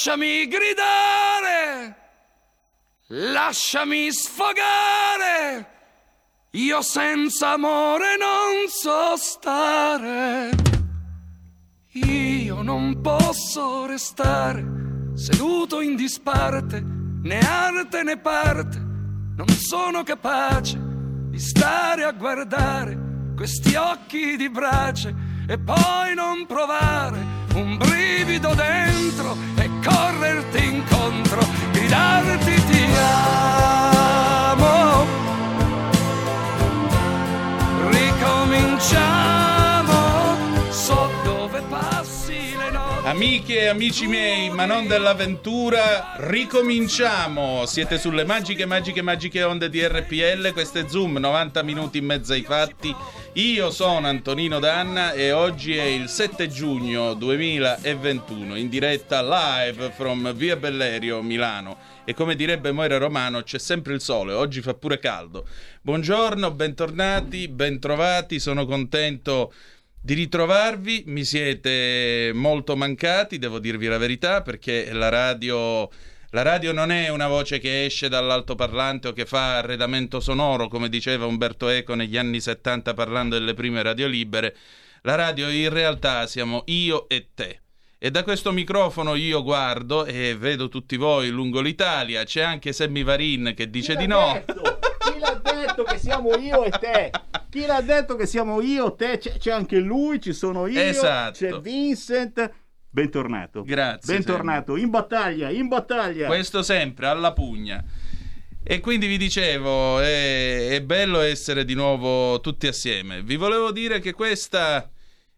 Lasciami gridare, lasciami sfogare, io senza amore non so stare. Io non posso restare seduto in disparte, né arte né parte, non sono capace di stare a guardare questi occhi di brace e poi non provare un brivido dentro e correrti incontro, gridarti ti amo. Ricominciamo, Amiche e amici miei, ma non dell'avventura, ricominciamo. Siete sulle magiche, magiche, magiche onde di RPL. Questo è Zoom, 90 minuti in mezzo ai fatti. Io sono Antonino Danna e oggi è il 7 giugno 2021, in diretta live from Via Bellerio, Milano. E come direbbe Moira Romano, c'è sempre il sole, oggi fa pure caldo. Buongiorno, bentornati, bentrovati, sono contento di ritrovarvi, mi siete molto mancati, devo dirvi la verità, perché la radio, la radio non è una voce che esce dall'altoparlante o che fa arredamento sonoro, come diceva Umberto Eco negli anni 70 parlando delle prime radio libere. La radio in realtà siamo io e te. E da questo microfono io guardo e vedo tutti voi lungo l'Italia. C'è anche Sammy Varin che dice di no. Detto? Che siamo io e te? Chi l'ha detto che siamo io e te? C'è, c'è anche lui, ci sono io, Esatto. c'è Vincent. Bentornato. Grazie, Bentornato. In battaglia, in battaglia. Questo sempre alla pugna. E quindi vi dicevo, è, è bello essere di nuovo tutti assieme. Vi volevo dire che questa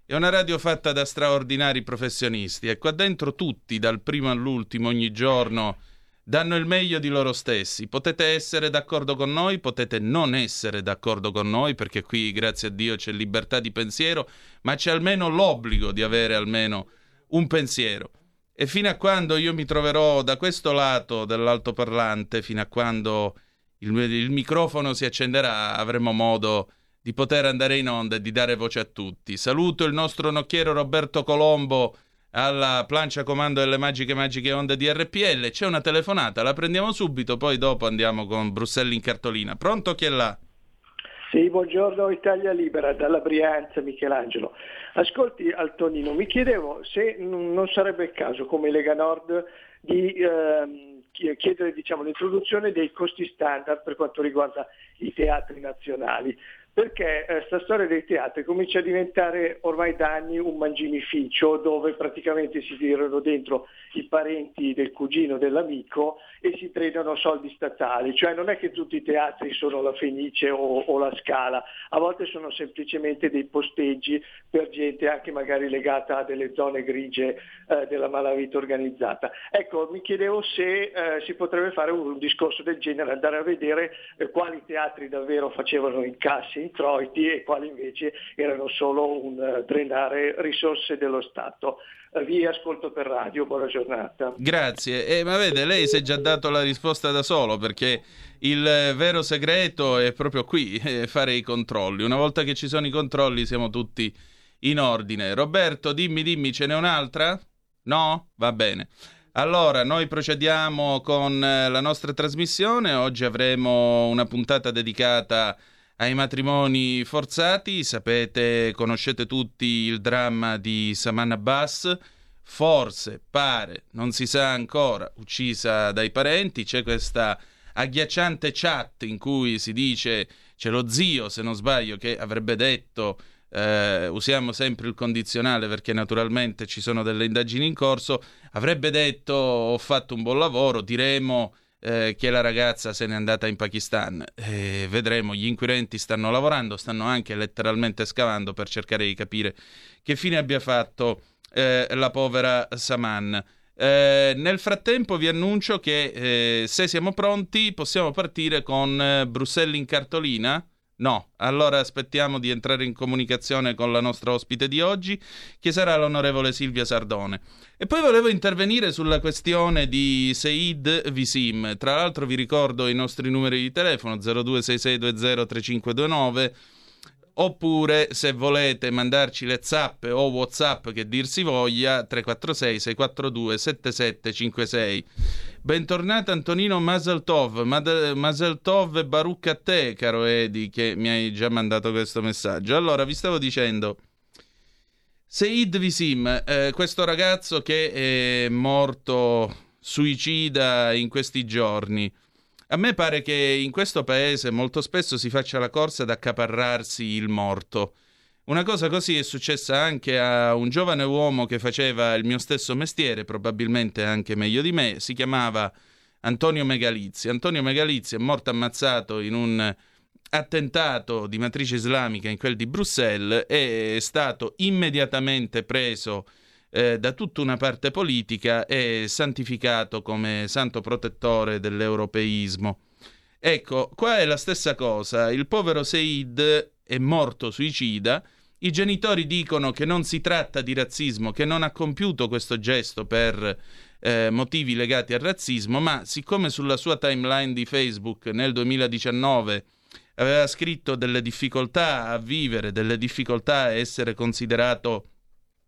è una radio fatta da straordinari professionisti e qua dentro tutti, dal primo all'ultimo, ogni giorno, danno il meglio di loro stessi. Potete essere d'accordo con noi, potete non essere d'accordo con noi, perché qui, grazie a Dio, c'è libertà di pensiero, ma c'è almeno l'obbligo di avere almeno un pensiero. E fino a quando io mi troverò da questo lato dell'altoparlante, fino a quando il, il microfono si accenderà, avremo modo di poter andare in onda e di dare voce a tutti. Saluto il nostro nocchiero Roberto Colombo alla plancia comando delle magiche magiche onde di RPL. C'è una telefonata, la prendiamo subito, poi dopo andiamo con Brusselli in cartolina. Pronto chi è là? Sì, buongiorno Italia Libera, dalla Brianza Michelangelo. Ascolti Antonino, mi chiedevo se non sarebbe il caso come Lega Nord di chi- chiedere diciamo, l'introduzione dei costi standard per quanto riguarda i teatri nazionali. Perché eh, sta storia dei teatri comincia a diventare ormai da anni un mangimificio dove praticamente si tirano dentro i parenti del cugino dell'amico e si prendono soldi statali, cioè non è che tutti i teatri sono la Fenice o, o la Scala, a volte sono semplicemente dei posteggi per gente anche magari legata a delle zone grigie eh, della malavita organizzata. Ecco, mi chiedevo se eh, si potrebbe fare un, un discorso del genere, andare a vedere eh, quali teatri davvero facevano incassi, introiti e quali invece erano solo un eh, drenare risorse dello Stato. Eh, Vi ascolto per radio, buona giornata. Grazie. Eh, ma vede, lei si è già dato la risposta da solo perché il eh, vero segreto è proprio qui, eh, fare i controlli. Una volta che ci sono i controlli siamo tutti in ordine. Roberto, dimmi, dimmi, ce n'è un'altra? No? Va bene. Allora, noi procediamo con la nostra trasmissione. Oggi avremo una puntata dedicata ai matrimoni forzati. Sapete, conoscete tutti il dramma di Saman Abbas. Forse, pare, non si sa ancora, uccisa dai parenti. C'è questa agghiacciante chat in cui si dice, c'è lo zio, se non sbaglio, che avrebbe detto eh, usiamo sempre il condizionale perché naturalmente ci sono delle indagini in corso, avrebbe detto ho fatto un buon lavoro, diremo eh, che la ragazza se n'è andata in Pakistan. Eh, vedremo, gli inquirenti stanno lavorando, stanno anche letteralmente scavando per cercare di capire che fine abbia fatto eh, la povera Saman. Eh, nel frattempo vi annuncio che eh, se siamo pronti possiamo partire con eh, Bruxelles in cartolina. No, allora aspettiamo di entrare in comunicazione con la nostra ospite di oggi, che sarà l'onorevole Silvia Sardone. E poi volevo intervenire sulla questione di Seid Visim. Tra l'altro vi ricordo i nostri numeri di telefono 0266203529 oppure se volete mandarci le zappe o whatsapp che dir si voglia 346 642 7756 bentornato Antonino Maseltov. Maseltov e Baruch a te caro Edi che mi hai già mandato questo messaggio. Allora vi stavo dicendo Seid Visim eh, questo ragazzo che è morto suicida in questi giorni a me pare che in questo paese molto spesso si faccia la corsa ad accaparrarsi il morto. Una cosa così è successa anche a un giovane uomo che faceva il mio stesso mestiere, probabilmente anche meglio di me, si chiamava Antonio Megalizzi. Antonio Megalizzi è morto ammazzato in un attentato di matrice islamica in quel di Bruxelles e è stato immediatamente preso eh, da tutta una parte politica è santificato come santo protettore dell'europeismo. Ecco, qua è la stessa cosa, il povero Seid è morto suicida, i genitori dicono che non si tratta di razzismo, che non ha compiuto questo gesto per eh, motivi legati al razzismo, ma siccome sulla sua timeline di Facebook nel 2019 aveva scritto delle difficoltà a vivere, delle difficoltà a essere considerato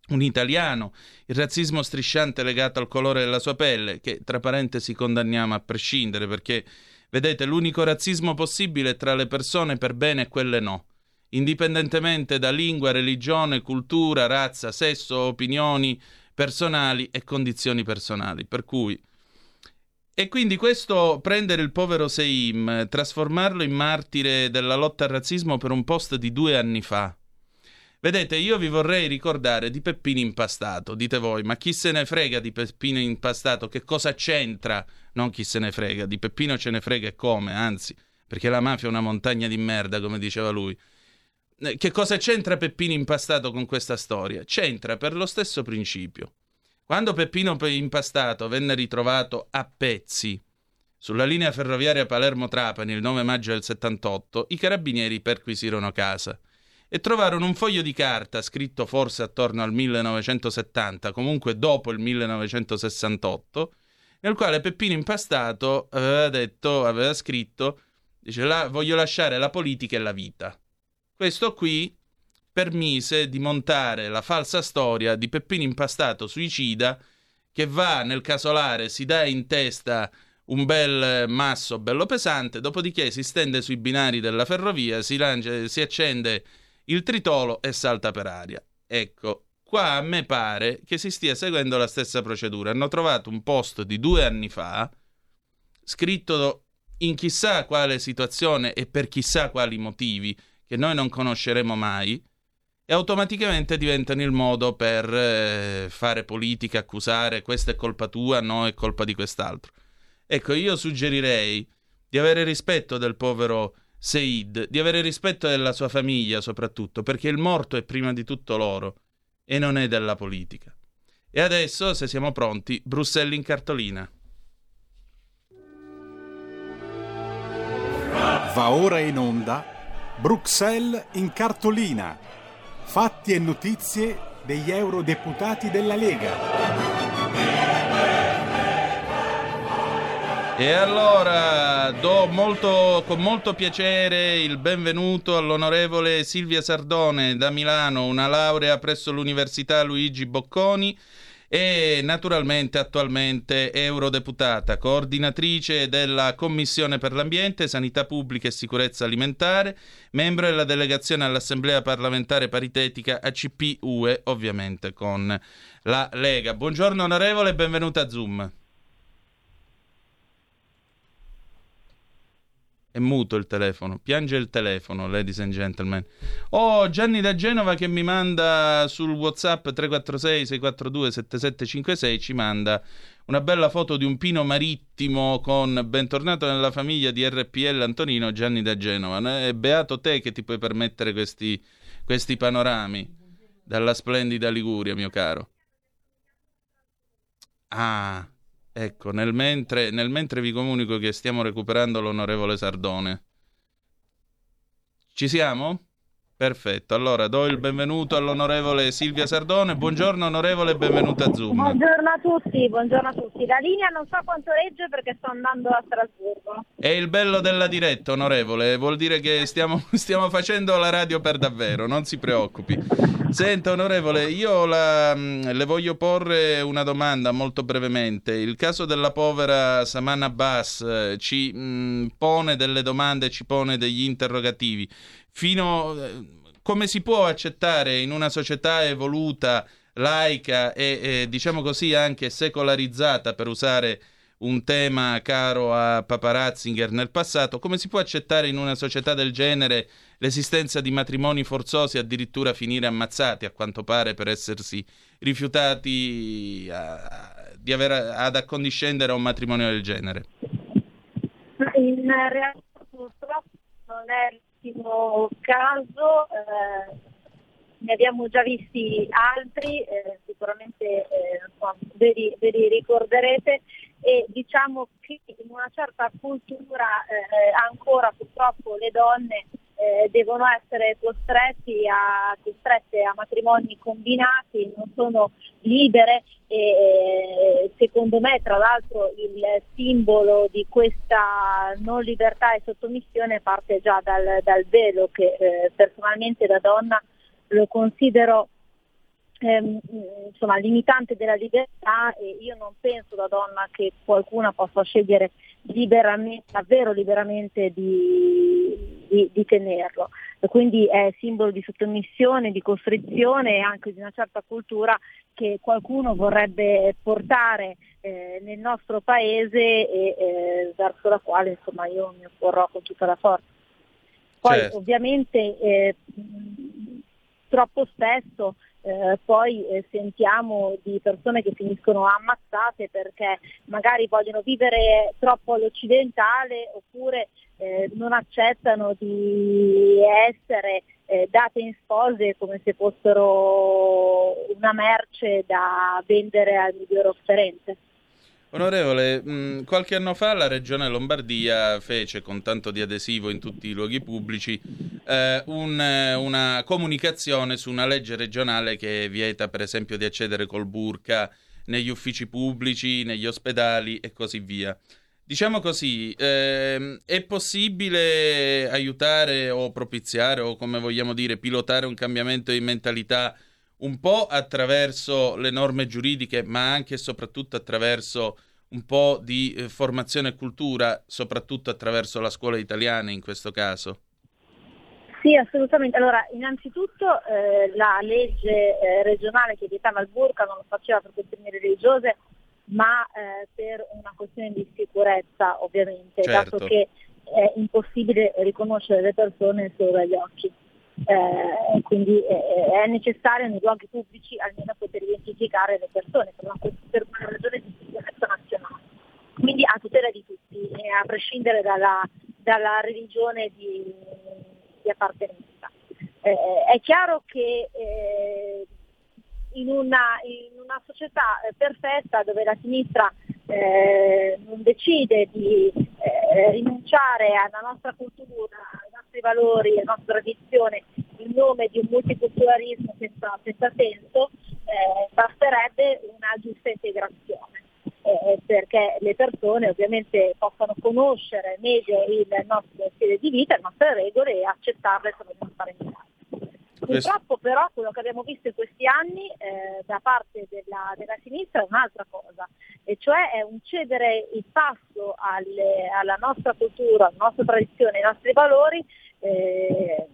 un italiano, il razzismo strisciante legato al colore della sua pelle, che tra parentesi condanniamo a prescindere perché, vedete, l'unico razzismo possibile è tra le persone per bene e quelle no, indipendentemente da lingua, religione, cultura, razza, sesso, opinioni personali e condizioni personali. Per cui... E quindi questo prendere il povero Seim, trasformarlo in martire della lotta al razzismo per un post di due anni fa, Vedete, io vi vorrei ricordare di Peppino Impastato. Dite voi, ma chi se ne frega di Peppino Impastato? Che cosa c'entra? Non chi se ne frega, di Peppino ce ne frega e come, anzi, perché la mafia è una montagna di merda, come diceva lui. Eh, che cosa c'entra Peppino Impastato con questa storia? C'entra per lo stesso principio. Quando Peppino Impastato venne ritrovato a pezzi sulla linea ferroviaria Palermo-Trapani il 9 maggio del 78, i carabinieri perquisirono casa e trovarono un foglio di carta scritto forse attorno al 1970, comunque dopo il 1968, nel quale Peppino Impastato aveva detto, aveva scritto, dice la, voglio lasciare la politica e la vita. Questo qui permise di montare la falsa storia di Peppino Impastato suicida che va nel casolare, si dà in testa un bel masso bello pesante, dopodiché si stende sui binari della ferrovia, si, lancia, si accende il tritolo e salta per aria. Ecco, qua a me pare che si stia seguendo la stessa procedura. Hanno trovato un post di due anni fa, scritto in chissà quale situazione e per chissà quali motivi, che noi non conosceremo mai, e automaticamente diventano il modo per eh, fare politica, accusare questa è colpa tua, no è colpa di quest'altro. Ecco, io suggerirei di avere rispetto del povero Said, di avere rispetto della sua famiglia soprattutto, perché il morto è prima di tutto loro e non è della politica. E adesso, se siamo pronti, Bruxelles in cartolina. Va ora in onda Bruxelles in cartolina. Fatti e notizie degli eurodeputati della Lega. E allora do molto, con molto piacere il benvenuto all'onorevole Silvia Sardone da Milano, una laurea presso l'Università Luigi Bocconi e naturalmente attualmente eurodeputata, coordinatrice della Commissione per l'Ambiente, Sanità Pubblica e Sicurezza Alimentare, membro della delegazione all'Assemblea parlamentare paritetica ACP-UE, ovviamente con la Lega. Buongiorno onorevole e benvenuta a Zoom. È muto il telefono, piange il telefono, ladies and gentlemen. Oh, Gianni da Genova che mi manda sul WhatsApp 346 642 7756 ci manda una bella foto di un pino marittimo con bentornato nella famiglia di RPL Antonino Gianni da Genova. È beato te che ti puoi permettere questi, questi panorami dalla splendida Liguria, mio caro. Ah, ecco, nel mentre, nel mentre vi comunico che stiamo recuperando l'onorevole Sardone. Ci siamo? Perfetto, allora do il benvenuto all'onorevole Silvia Sardone. Buongiorno onorevole e benvenuta a Zoom. Buongiorno a tutti, buongiorno a tutti. La linea non so quanto regge perché sto andando a Strasburgo. È il bello della diretta, onorevole, vuol dire che stiamo, stiamo facendo la radio per davvero, non si preoccupi. Senta, onorevole, io la, mm, le voglio porre una domanda molto brevemente. Il caso della povera Saman Abbas eh, ci mh, mm, pone delle domande, ci pone degli interrogativi fino come si può accettare in una società evoluta, laica e, e diciamo così anche secolarizzata per usare un tema caro a Papa Ratzinger nel passato, come si può accettare in una società del genere l'esistenza di matrimoni forzosi addirittura finire ammazzati a quanto pare per essersi rifiutati a, di aver, ad accondiscendere a un matrimonio del genere? In realtà purtroppo non è ultimo caso eh, ne abbiamo già visti altri, eh, sicuramente eh, ve, li, ve, li, ricorderete. E diciamo che in una certa cultura eh, ancora purtroppo le donne eh, devono essere costretti a, costrette a matrimoni combinati, non sono libere e eh, secondo me tra l'altro il simbolo di questa non libertà e sottomissione parte già dal, dal velo che eh, personalmente da donna lo considero ehm, insomma, limitante della libertà e io non penso da donna che qualcuna possa scegliere liberamente, davvero liberamente di, di, di tenerlo. Quindi è simbolo di sottomissione, di costrizione e anche di una certa cultura che qualcuno vorrebbe portare eh, nel nostro paese e eh, verso la quale insomma, io mi opporrò con tutta la forza. Poi certo. ovviamente eh, troppo spesso eh, poi eh, sentiamo di persone che finiscono ammazzate perché magari vogliono vivere troppo all'occidentale oppure eh, non accettano di essere eh, date in spose come se fossero una merce da vendere al miglior offerente. Onorevole, mm, qualche anno fa la Regione Lombardia fece, con tanto di adesivo in tutti i luoghi pubblici, eh, un, una comunicazione su una legge regionale che vieta, per esempio, di accedere col burka negli uffici pubblici, negli ospedali e così via. Diciamo così, ehm, è possibile aiutare o propiziare o come vogliamo dire pilotare un cambiamento di mentalità un po' attraverso le norme giuridiche, ma anche e soprattutto attraverso un po' di eh, formazione e cultura, soprattutto attraverso la scuola italiana in questo caso? Sì, assolutamente. Allora, innanzitutto eh, la legge eh, regionale che vietava il burka non lo faceva per questioni religiose, ma eh, per una questione di sicurezza, ovviamente, certo. dato che è impossibile riconoscere le persone solo dagli occhi eh, quindi eh, è necessario nei luoghi pubblici almeno poter identificare le persone per una, per una ragione di sicurezza nazionale. Quindi a tutela di tutti, eh, a prescindere dalla, dalla religione di, di appartenenza. Eh, è chiaro che eh, in una, in, una, società eh, perfetta dove la sinistra non decide di rinunciare alla nostra cultura, nostri valori, le nostre tradizioni in nome di un multiculturalismo senza, senza senso, eh, basterebbe una giusta integrazione. Eh, perché le persone ovviamente possano conoscere meglio il nostro stile di vita, le nostre regole e accettarle come trasparenti. Purtroppo però quello che abbiamo visto in questi anni eh, da parte della, della, sinistra è un'altra cosa, e cioè è un cedere il passo alle, alla nostra cultura, alla nostra tradizione, ai nostri valori eh,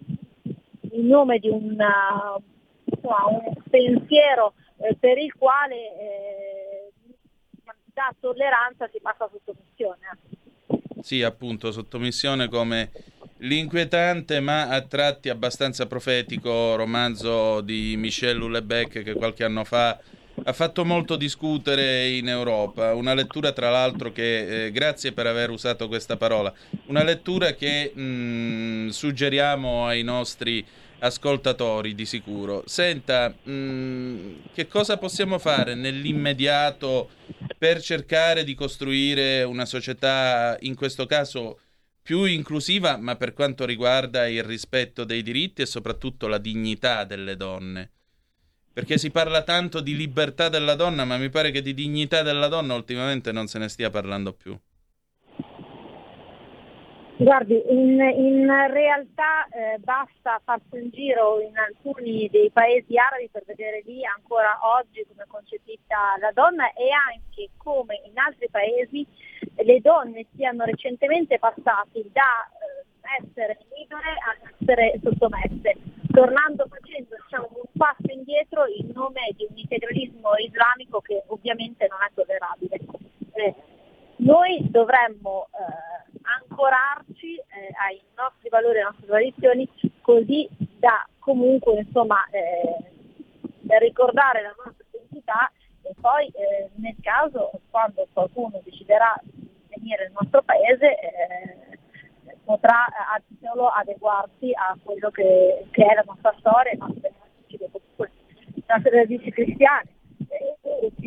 in nome di una, insomma, un pensiero eh, per il quale eh, da tolleranza si passa a sottomissione. Sì, appunto, sottomissione come l'inquietante ma a tratti abbastanza profetico romanzo di Michel Houellebecq che qualche anno fa ha fatto molto discutere in Europa, una lettura tra l'altro che, eh, grazie per aver usato questa parola, una lettura che mh, mm, suggeriamo ai nostri ascoltatori di sicuro. Senta, mh, mm, che cosa possiamo fare nell'immediato per cercare di costruire una società, in questo caso più inclusiva, ma per quanto riguarda il rispetto dei diritti e soprattutto la dignità delle donne? Perché si parla tanto di libertà della donna, ma mi pare che di dignità della donna ultimamente non se ne stia parlando più. Guardi, in, in realtà eh, basta farsi un giro in alcuni dei paesi arabi per vedere lì ancora oggi come è concepita la donna e anche come in altri paesi le donne siano recentemente passate da eh, essere libere ad essere sottomesse, tornando facendo diciamo, un passo indietro in nome di un integralismo islamico che ovviamente non è tollerabile. Eh, noi dovremmo eh, ancorarci eh, ai nostri valori, alle nostre tradizioni, così da comunque insomma, eh, ricordare la nostra identità e poi eh, nel caso quando qualcuno deciderà venire nel nostro paese eh, potrà eh, solo adeguarsi a quello che, che, è la nostra storia, le nostre radici cristiane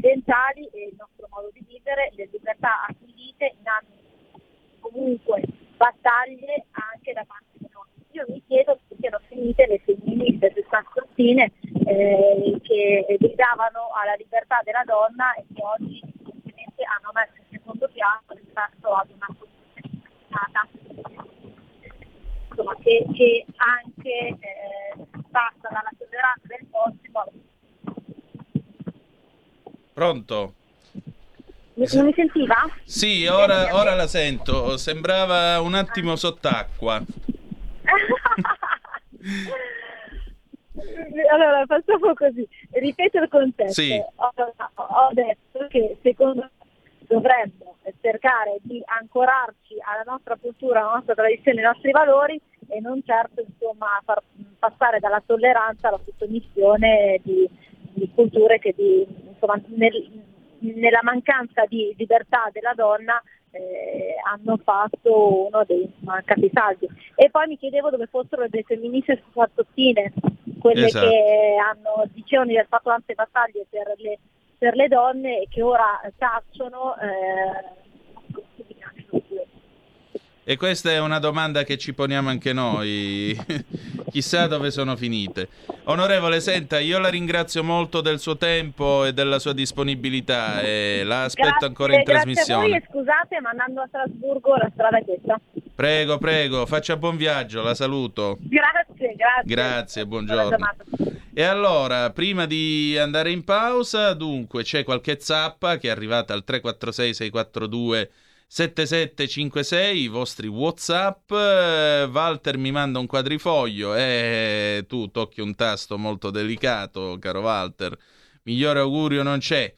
occidentali e il nostro modo di vivere, le libertà acquisite in anni comunque battaglie anche da parte di noi. Io mi chiedo se siano finite le femministe sessantottine eh, che gridavano alla libertà della donna e che oggi hanno messo secondo piano rispetto ad una insomma, che, che anche eh, passa dalla tolleranza del prossimo Pronto? Mi, non mi sentiva? Sì, ora, ora la sento. Sembrava un attimo sott'acqua. allora, facciamo così. Ripeto il concetto. Sì. Ho, ho detto che secondo me dovremmo cercare di ancorarci alla nostra cultura, alla nostra tradizione, ai nostri valori e non certo insomma, far passare dalla tolleranza alla sottomissione di, di culture che di, insomma, nel, nella mancanza di libertà della donna eh, hanno fatto uno dei capisaldi. E poi mi chiedevo dove fossero le femministe squartottine, quelle esatto. che hanno, dicevano di aver fatto tante battaglie per le, per le donne che ora tacciono. Eh, e questa è una domanda che ci poniamo anche noi. Chissà dove sono finite. Onorevole, senta, io la ringrazio molto del suo tempo e della sua disponibilità e la aspetto grazie, ancora in trasmissione. Grazie a voi scusate, ma andando a Strasburgo la strada è questa. Prego, prego, faccia buon viaggio, la saluto. Grazie, grazie. Grazie, buongiorno. E allora, prima di andare in pausa, dunque, c'è qualche zappa che è arrivata al 346 642 7756, i vostri WhatsApp. Walter mi manda un quadrifoglio e tu tocchi un tasto molto delicato, caro Walter. Migliore augurio non c'è.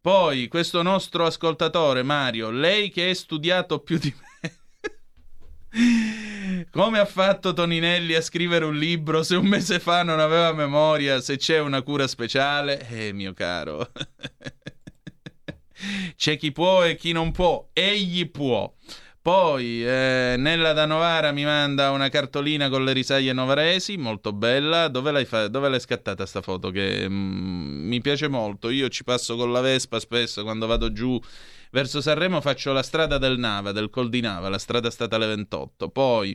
Poi questo nostro ascoltatore Mario, lei che hai studiato più di me. Come ha fatto Toninelli a scrivere un libro se un mese fa non aveva memoria, se c'è una cura speciale? Eh, mio caro. C'è chi può e chi non può. Egli può. Poi eh, Nella da Novara mi manda una cartolina con le risaie novaresi, molto bella. Dove l'hai, fa- dove l'hai scattata sta foto? Che mm, mi piace molto. Io ci passo con la Vespa spesso quando vado giù verso Sanremo. Faccio la strada del Nava, del Col di Nava, la strada statale 28. Poi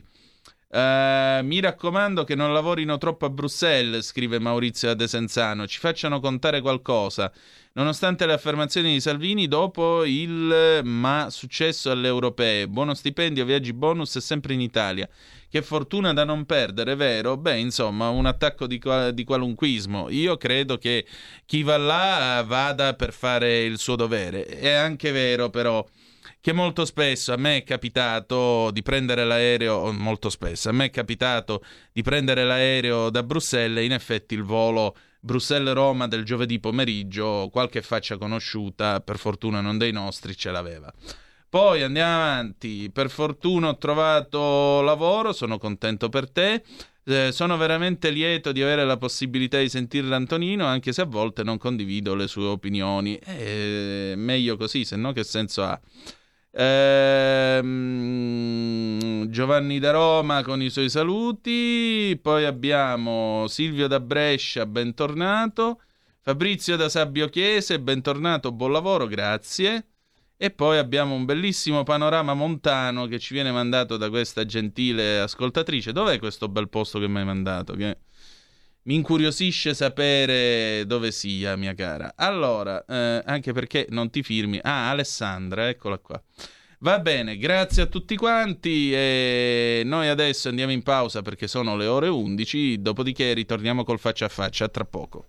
Uh, mi raccomando che non lavorino troppo a Bruxelles, scrive Maurizio Adesenzano, ci facciano contare qualcosa. Nonostante le affermazioni di Salvini, dopo il ma successo alle europee, buono stipendio, viaggi bonus e sempre in Italia. Che fortuna da non perdere, vero? Beh, insomma, un attacco di, di qualunquismo. Io credo che chi va là vada per fare il suo dovere. È anche vero, però che molto spesso a me è capitato di prendere l'aereo, molto spesso, a me è capitato di prendere l'aereo da Bruxelles e in effetti il volo Bruxelles-Roma del giovedì pomeriggio, qualche faccia conosciuta, per fortuna non dei nostri, ce l'aveva. Poi andiamo avanti, per fortuna ho trovato lavoro, sono contento per te. Eh, sono veramente lieto di avere la possibilità di sentire Antonino, anche se a volte non condivido le sue opinioni. Eh, meglio così, se no che senso ha? Ehm, Giovanni da Roma con i suoi saluti, poi abbiamo Silvio da Brescia, bentornato, Fabrizio da Sabbio Chiese, bentornato, buon lavoro, grazie. E poi abbiamo un bellissimo panorama montano che ci viene mandato da questa gentile ascoltatrice. Dov'è questo bel posto che mi hai mandato? Che mi incuriosisce sapere dove sia, mia cara. Allora, eh, anche perché non ti firmi. Ah, Alessandra, eccola qua. Va bene, grazie a tutti quanti e noi adesso andiamo in pausa perché sono le ore 11, dopodiché ritorniamo col faccia a faccia tra poco.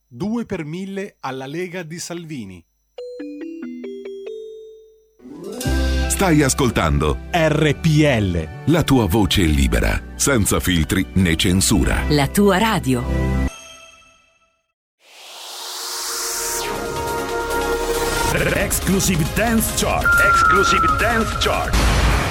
2 per 1000 alla Lega di Salvini. Stai ascoltando RPL. la tua voce libera, senza filtri né censura. La tua radio. Exclusive Dance Chart. Exclusive Dance Chart.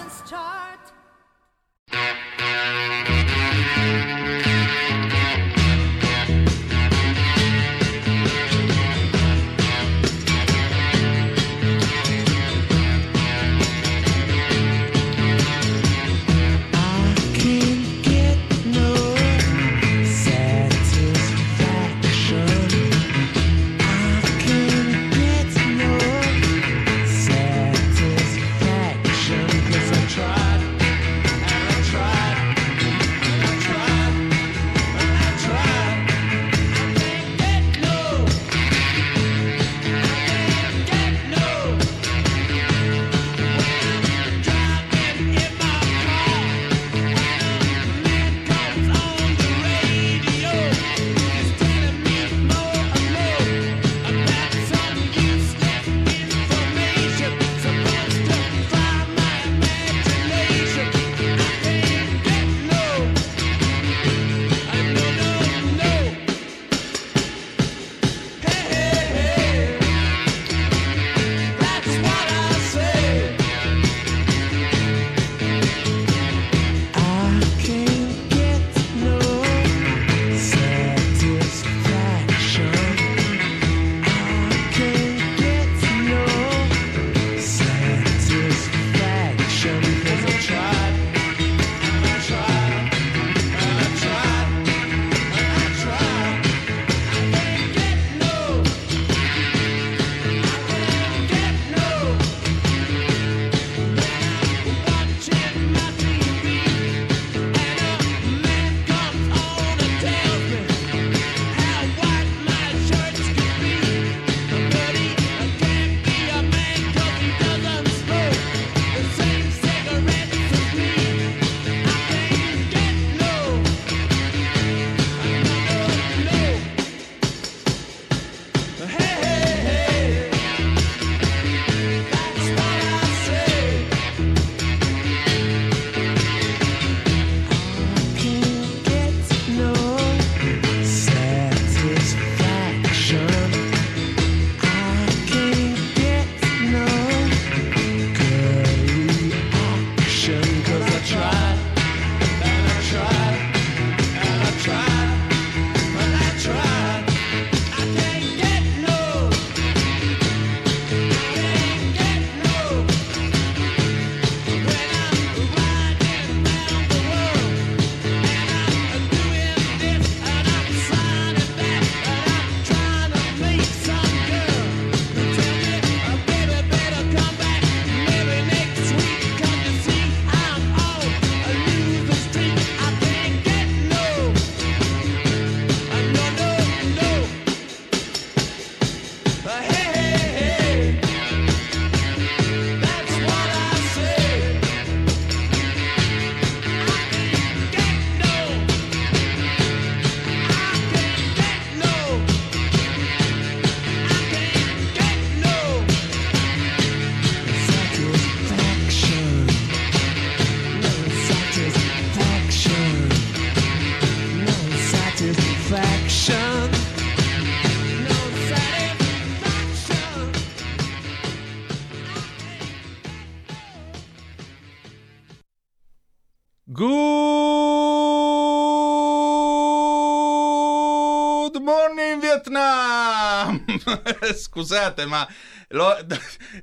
Scusate, ma lo-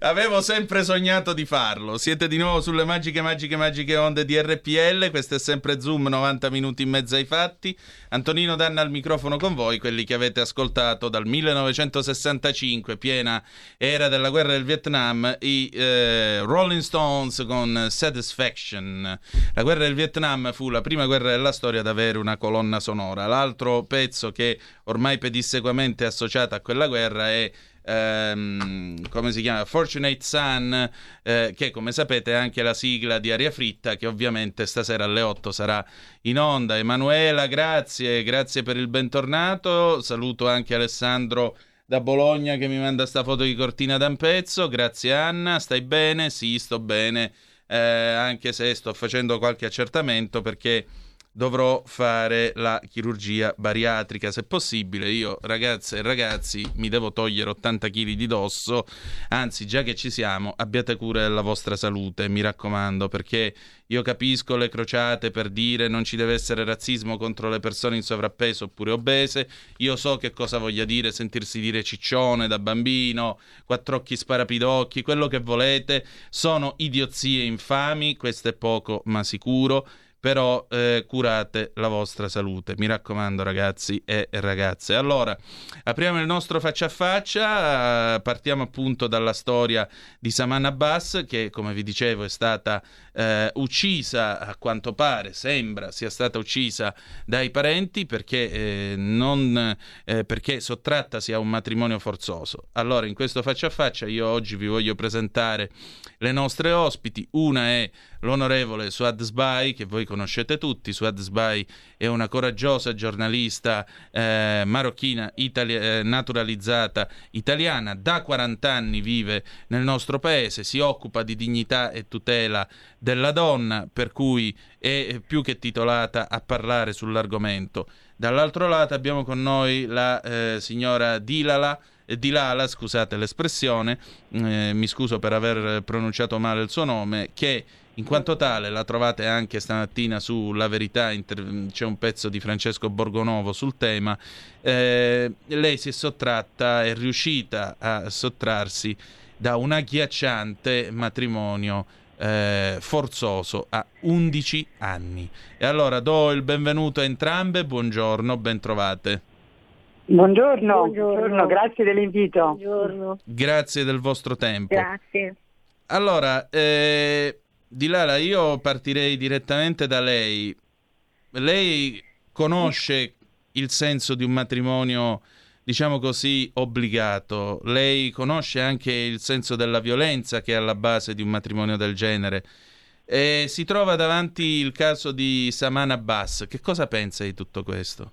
avevo sempre sognato di farlo. Siete di nuovo sulle magiche, magiche, magiche onde di RPL. Questo è sempre Zoom, 90 minuti in mezzo ai fatti. Antonino Danna al microfono con voi, quelli che avete ascoltato dal 1965, piena era della guerra del Vietnam, i eh, Rolling Stones con Satisfaction. La guerra del Vietnam fu la prima guerra della storia ad avere una colonna sonora. L'altro pezzo che ormai pedissequamente è associato a quella guerra è ehm, come si chiama? Fortunate Sun, eh, che come sapete è anche la sigla di Aria Fritta, che ovviamente stasera alle 8 sarà in onda. Emanuela, grazie, grazie per il bentornato. Saluto anche Alessandro da Bologna che mi manda sta foto di Cortina d'Ampezzo. Grazie Anna, stai bene? Sì, sto bene, eh, anche se sto facendo qualche accertamento perché dovrò fare la chirurgia bariatrica se possibile. Io, ragazze e ragazzi, mi devo togliere 80 kg di dosso. Anzi, già che ci siamo, abbiate cura della vostra salute, mi raccomando, perché io capisco le crociate per dire non ci deve essere razzismo contro le persone in sovrappeso oppure obese. Io so che cosa voglia dire sentirsi dire ciccione da bambino, quattro occhi sparapidocchi, quello che volete. Sono idiozie infami, questo è poco ma sicuro però eh, curate la vostra salute. Mi raccomando ragazzi e ragazze. Allora, apriamo il nostro faccia a faccia, partiamo appunto dalla storia di Saman Abbas che come vi dicevo è stata eh, uccisa a quanto pare, sembra sia stata uccisa dai parenti perché, eh, non, eh, perché sottrattasi a un matrimonio forzoso. Allora, in questo faccia a faccia io oggi vi voglio presentare le nostre ospiti. Una è l'onorevole Suad Sbai, che voi conoscete tutti. Suad Sbai è una coraggiosa giornalista eh, marocchina itali- eh, naturalizzata italiana, da 40 anni vive nel nostro paese, si occupa di dignità e tutela della donna, per cui è più che titolata a parlare sull'argomento. Dall'altro lato abbiamo con noi la eh, signora Dilala, eh, Dilala, scusate l'espressione, eh, mi scuso per aver pronunciato male il suo nome, che in quanto tale la trovate anche stamattina su La Verità, inter- c'è un pezzo di Francesco Borgonovo sul tema, eh, lei si è sottratta, è riuscita a sottrarsi da un agghiacciante matrimonio eh, forzoso a 11 anni. E allora do il benvenuto a entrambe, buongiorno, bentrovate. Buongiorno, buongiorno, buongiorno grazie dell'invito. Buongiorno. Grazie del vostro tempo. Grazie. Allora, eh, Dilala, io partirei direttamente da lei. Lei conosce il senso di un matrimonio, diciamo così, obbligato. Lei conosce anche il senso della violenza che è alla base di un matrimonio del genere. E si trova davanti il caso di Saman Abbas. Che cosa pensa di tutto questo?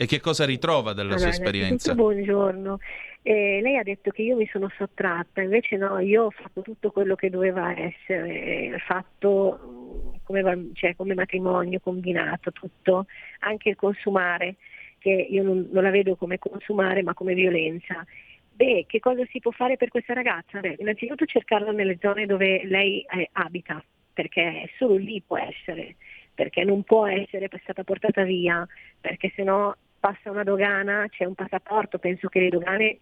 E che cosa ritrova della Allora, sua esperienza? Buongiorno. Eh, lei ha detto che io mi sono sottratta, invece no, io ho fatto tutto quello che doveva essere fatto mm, come, cioè, come matrimonio combinato, tutto, anche il consumare, che io non, non la vedo come consumare ma come violenza. Beh, che cosa si può fare per questa ragazza? Beh, innanzitutto cercarla nelle zone dove lei eh, abita, perché solo lì può essere, perché non può essere stata portata via, perché sennò passa una dogana, c'è un passaporto, penso che le dogane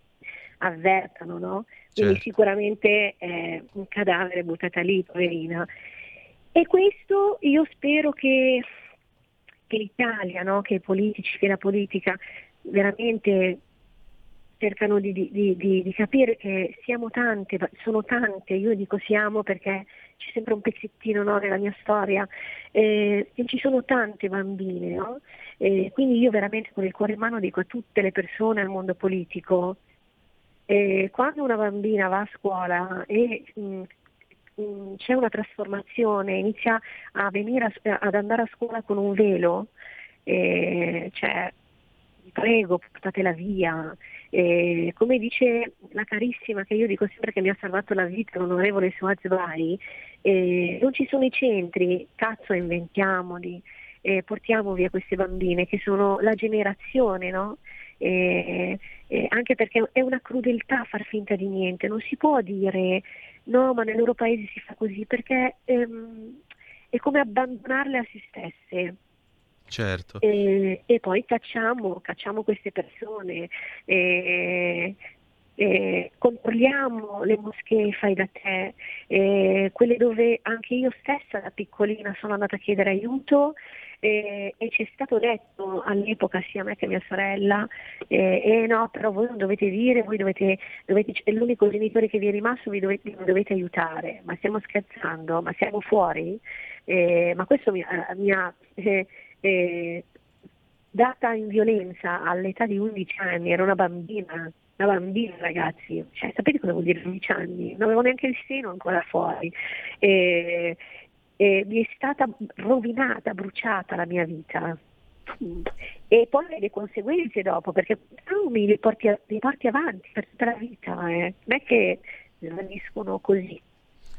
avvertano, no? Quindi Certo. sicuramente è un cadavere buttata lì, poverina. E questo io spero che, che l'Italia, no? che i politici, che la politica veramente cercano di, di- di- di- di capire che siamo tante, sono tante, io dico siamo perché c'è sempre un pezzettino no, nella mia storia, eh, e ci sono tante bambine, no? Eh, quindi io veramente con il cuore in mano dico a tutte le persone al mondo politico, eh, quando una bambina va a scuola e mh, mh, c'è una trasformazione, inizia a venire a- ad andare a scuola con un velo, eh, cioè vi prego portatela via. Eh, come dice la carissima che io dico sempre che mi ha salvato la vita, l'onorevole Suaz Bai, eh, non ci sono i centri, cazzo inventiamoli, eh, portiamo via queste bambine che sono la generazione, no? Eh, eh, anche perché è una crudeltà far finta di niente, non si può dire no ma nel loro paese si fa così perché ehm, è come abbandonarle a se stesse. Certo. E, e poi cacciamo, cacciamo queste persone, e, e controlliamo le moschee fai da te, e quelle dove anche io stessa da piccolina sono andata a chiedere aiuto e, e ci è stato detto all'epoca sia a me che a mia sorella, eh, eh no però voi non dovete dire, voi dovete, dovete è l'unico genitore che vi è rimasto, vi dovete, vi dovete aiutare, ma stiamo scherzando, ma siamo fuori? Eh, ma questo mi, mi ha... Eh, eh, data in violenza all'età di 11 anni, era una bambina, una bambina ragazzi, cioè, sapete cosa vuol dire 11 anni? Non avevo neanche il seno ancora fuori. E, e mi è stata rovinata, bruciata la mia vita. E poi le conseguenze dopo, perché traumi li porti, li porti avanti per tutta la vita, eh. non è che svaniscono così.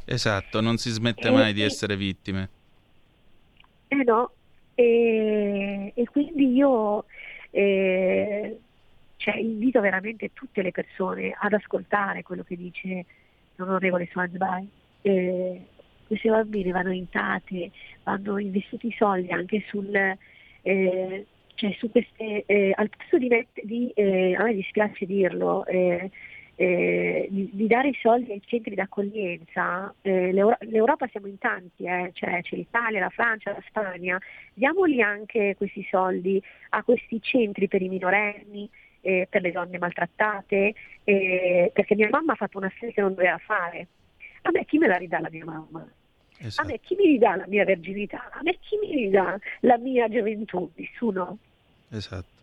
Esatto, non si smette mai di essere vittime. Eh no, e, e quindi io eh, cioè, invito veramente tutte le persone ad ascoltare quello che dice l'onorevole Swansby. Eh, queste bambine vanno intate, vanno investiti i soldi anche sul, eh, cioè su queste, eh, al posto di, di eh, a me dispiace dirlo, eh, di, di, dare i soldi ai centri d'accoglienza, eh, l'Euro- l'Europa siamo in tanti, eh, cioè, c'è l'Italia, la Francia, la Spagna, diamoli anche questi soldi a questi centri per i minorenni, eh, per le donne maltrattate, eh, perché mia mamma ha fatto una serie che non doveva fare. A me chi me la ridà la mia mamma? Esatto. A me chi mi ridà la mia verginità? A me chi mi ridà la mia gioventù? Nessuno. Esatto.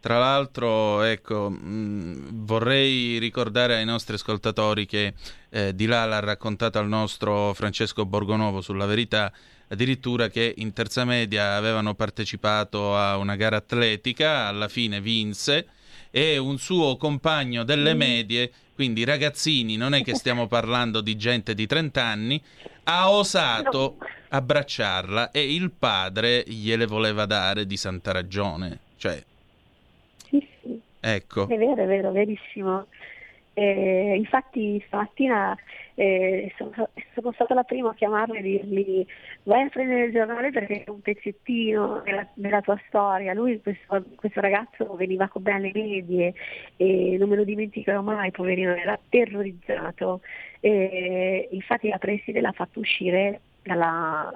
Tra l'altro, ecco, mh, vorrei ricordare ai nostri ascoltatori che eh, Di là l'ha raccontato al nostro Francesco Borgonovo sulla verità, addirittura che in terza media avevano partecipato a una gara atletica, alla fine vinse e un suo compagno delle mm. medie, quindi ragazzini, non è che stiamo parlando di gente di 30 anni, ha osato abbracciarla e il padre gliele voleva dare di santa ragione. Cioè, Ecco. È vero, è vero, verissimo. Eh, infatti stamattina eh, sono, sono, stata la prima a chiamarlo e dirgli vai a prendere il giornale perché è un pezzettino della, della tua storia. Lui, questo, questo, ragazzo, veniva con me alle medie e non me lo dimenticherò mai, poverino, era terrorizzato. Eh, infatti la preside l'ha fatto uscire dalla,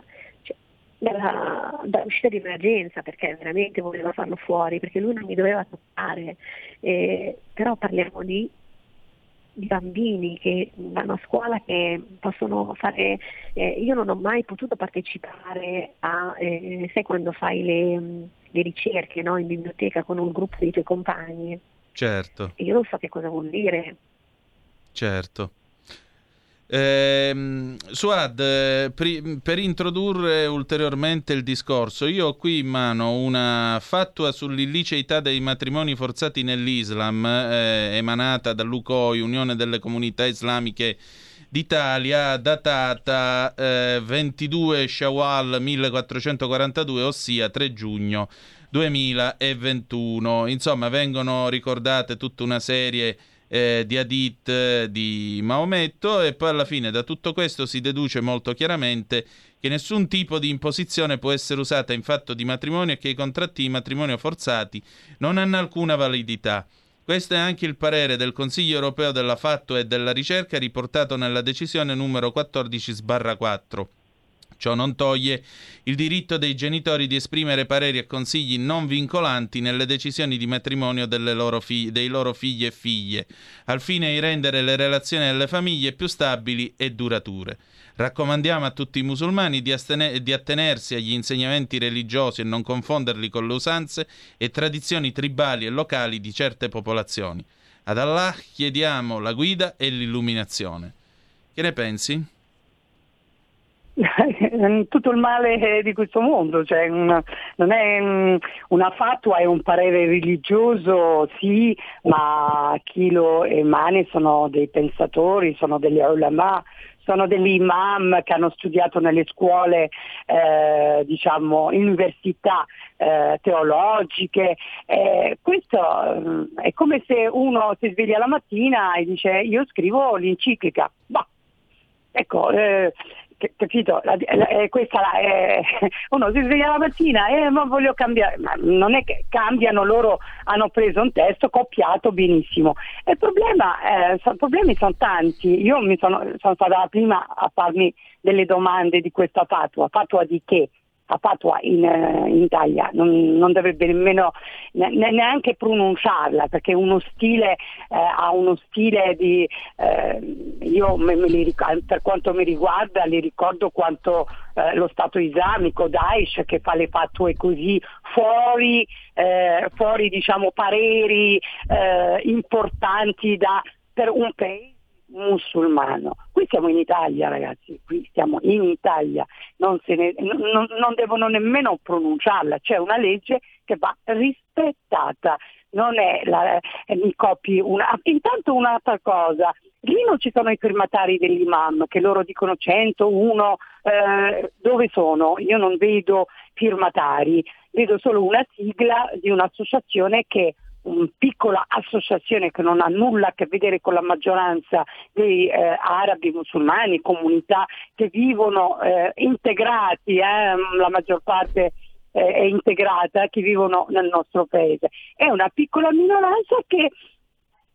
dalla, dall'uscita di emergenza perché veramente voleva farlo fuori, perché lui non mi doveva toccare, eh, però parliamo di, di, bambini che vanno a scuola che possono fare, eh, io non ho mai potuto partecipare a, eh, sai quando fai le, le ricerche no, in biblioteca con un gruppo di tuoi compagni? Certo. io non so che cosa vuol dire. Certo. Eh, Suad, per introdurre ulteriormente il discorso, io ho qui in mano una fatua sull'illiceità dei matrimoni forzati nell'Islam, eh, emanata dall'UCOI, Unione delle Comunità Islamiche d'Italia, datata eh, 22 Shawwal 1442, ossia 3 giugno 2021. Insomma, vengono ricordate tutta una serie di eh, di Hadith eh, di Maometto e poi alla fine da tutto questo si deduce molto chiaramente che nessun tipo di imposizione può essere usata in fatto di matrimonio e che i contratti di matrimonio forzati non hanno alcuna validità. Questo è anche il parere del Consiglio europeo della Fatto e della ricerca riportato nella decisione numero 14-4. Ciò non toglie il diritto dei genitori di esprimere pareri e consigli non vincolanti nelle decisioni di matrimonio loro fig- dei loro figli e figlie, al fine di rendere le relazioni delle famiglie più stabili e durature. Raccomandiamo a tutti i musulmani di, astene- di attenersi agli insegnamenti religiosi e non confonderli con le usanze e tradizioni tribali e locali di certe popolazioni. Ad Allah chiediamo la guida e l'illuminazione. Che ne pensi? Tutto il male di questo mondo, cioè non è una fatua, è un parere religioso, sì, ma chi lo emane sono dei pensatori, sono degli ulama, sono degli imam che hanno studiato nelle scuole, eh, diciamo, università eh, teologiche. Eh, questo è come se uno si sveglia la mattina e dice io scrivo l'enciclica. Bah. Ecco, eh, capito? La- la- eh, questa la- eh, uno si sveglia la mattina e ma voglio cambiare, ma non è che cambiano, loro hanno preso un testo copiato benissimo. Il problema, eh, so- problemi sono tanti. Io mi sono, sono stata la prima a farmi delle domande di questa fatua. Fatua di che? La fatua in, eh, in Italia non, non dovrebbe nemmeno ne- ne- neanche pronunciarla perché uno stile eh, ha uno stile di eh, io me- me li per quanto mi riguarda li ricordo quanto eh, lo Stato islamico Daesh che fa le fatue così fuori, eh, fuori diciamo pareri eh, importanti da, per un paese musulmano. Qui siamo in Italia ragazzi, qui stiamo in Italia, non, ne- non- non devono nemmeno pronunciarla, c'è una legge che va rispettata, non è la, eh, mi copi una... Intanto un'altra cosa, lì non ci sono i firmatari dell'imam che loro dicono 101, eh, dove sono? Io non vedo firmatari, vedo solo una sigla di un'associazione che una piccola associazione che non ha nulla a che vedere con la maggioranza dei eh, arabi musulmani, comunità che vivono eh, integrati, eh, la maggior parte eh, è integrata, che vivono nel nostro paese. È una piccola minoranza che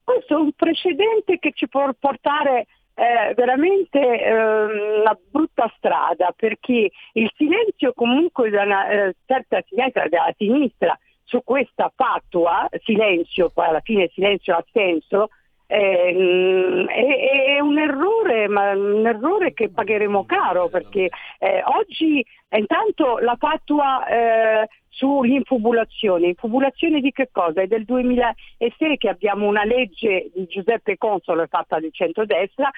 questo è un precedente che ci può portare eh, veramente eh, una brutta strada perché il silenzio comunque da una eh, certa sinistra, della sinistra su questa fatua, silenzio, poi alla fine silenzio ha senso, ehm, è, è un errore, ma un errore che pagheremo caro perché eh, oggi intanto la fatua eh, sull'infubulazione, infubulazione di che cosa? È del 2006 che abbiamo una legge di Giuseppe Consolo fatta di centrodestra,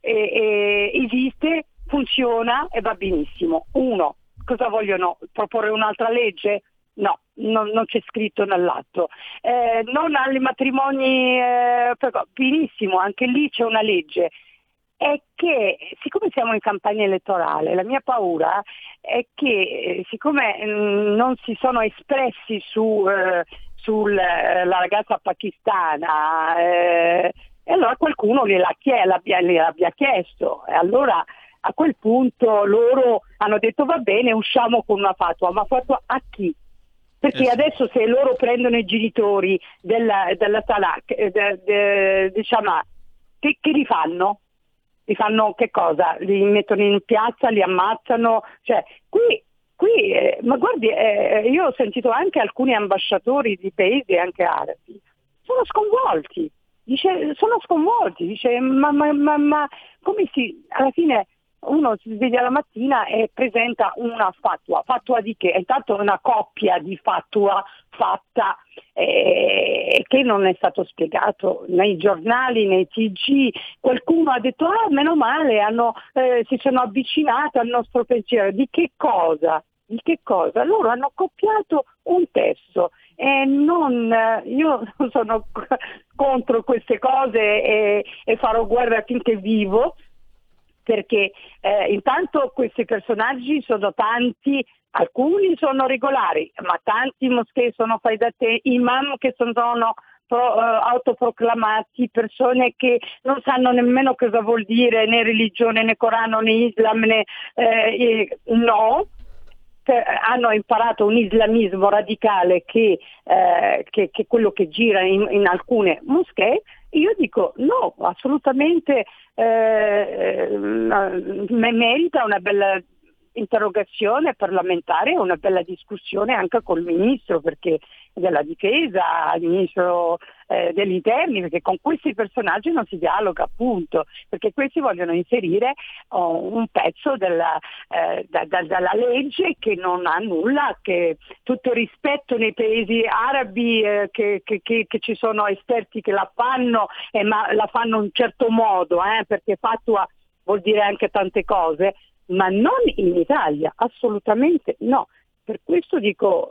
e, e esiste, funziona e va benissimo. Uno, cosa vogliono? Proporre un'altra legge? No, non, non c'è scritto nell'atto. Eh, non alle matrimoni, eh, benissimo, anche lì c'è una legge. È che siccome siamo in campagna elettorale, la mia paura è che eh, siccome mm, non si sono espressi su, eh, sulla ragazza pakistana, eh, e allora qualcuno gliel'ha gliel'abbia chiesto. E allora a quel punto loro hanno detto va bene, usciamo con una fatua, ma fatua a chi? Perché Eh adesso se loro prendono i genitori della, della Salah, eh, de- de- di Shammah, che, che li fanno? Li fanno che cosa? Li mettono in piazza, li ammazzano? Cioè, qui, qui eh, ma guardi, eh, io ho sentito anche alcuni ambasciatori di paesi anche arabi, sono sconvolti, dice, sono sconvolti, dice, ma, ma, ma, ma come si, alla fine uno si sveglia la mattina e presenta una fatua, fatua di che? Intanto una coppia di fatua fatta eh, che non è stato spiegato nei giornali, nei TG, qualcuno ha detto ah meno male, hanno, eh, si sono avvicinati al nostro pensiero, di che cosa? Di che cosa? Loro hanno copiato un testo e non, eh, io sono contro queste cose e, e farò guerra finché vivo perché eh, intanto questi personaggi sono tanti, alcuni sono regolari, ma tanti moschee sono fai da te, imam che sono pro- eh, autoproclamati, persone che non sanno nemmeno cosa vuol dire né religione né Corano né Islam né eh, no, hanno imparato un islamismo radicale che, eh, che, che è quello che gira in, in alcune moschee, io dico no, assolutamente eh, me- merita una bella interrogazione parlamentare e una bella discussione anche col ministro perché, della difesa, il ministro eh, degli interni, perché con questi personaggi non si dialoga appunto, perché questi vogliono inserire oh, un pezzo della, eh, da- da- dalla legge che non ha nulla, che tutto rispetto nei paesi arabi eh, che, che- che- che ci sono esperti che la fanno, eh, ma la fanno in un certo modo, eh, perché fatua vuol dire anche tante cose, ma non in Italia, assolutamente no. Per questo dico,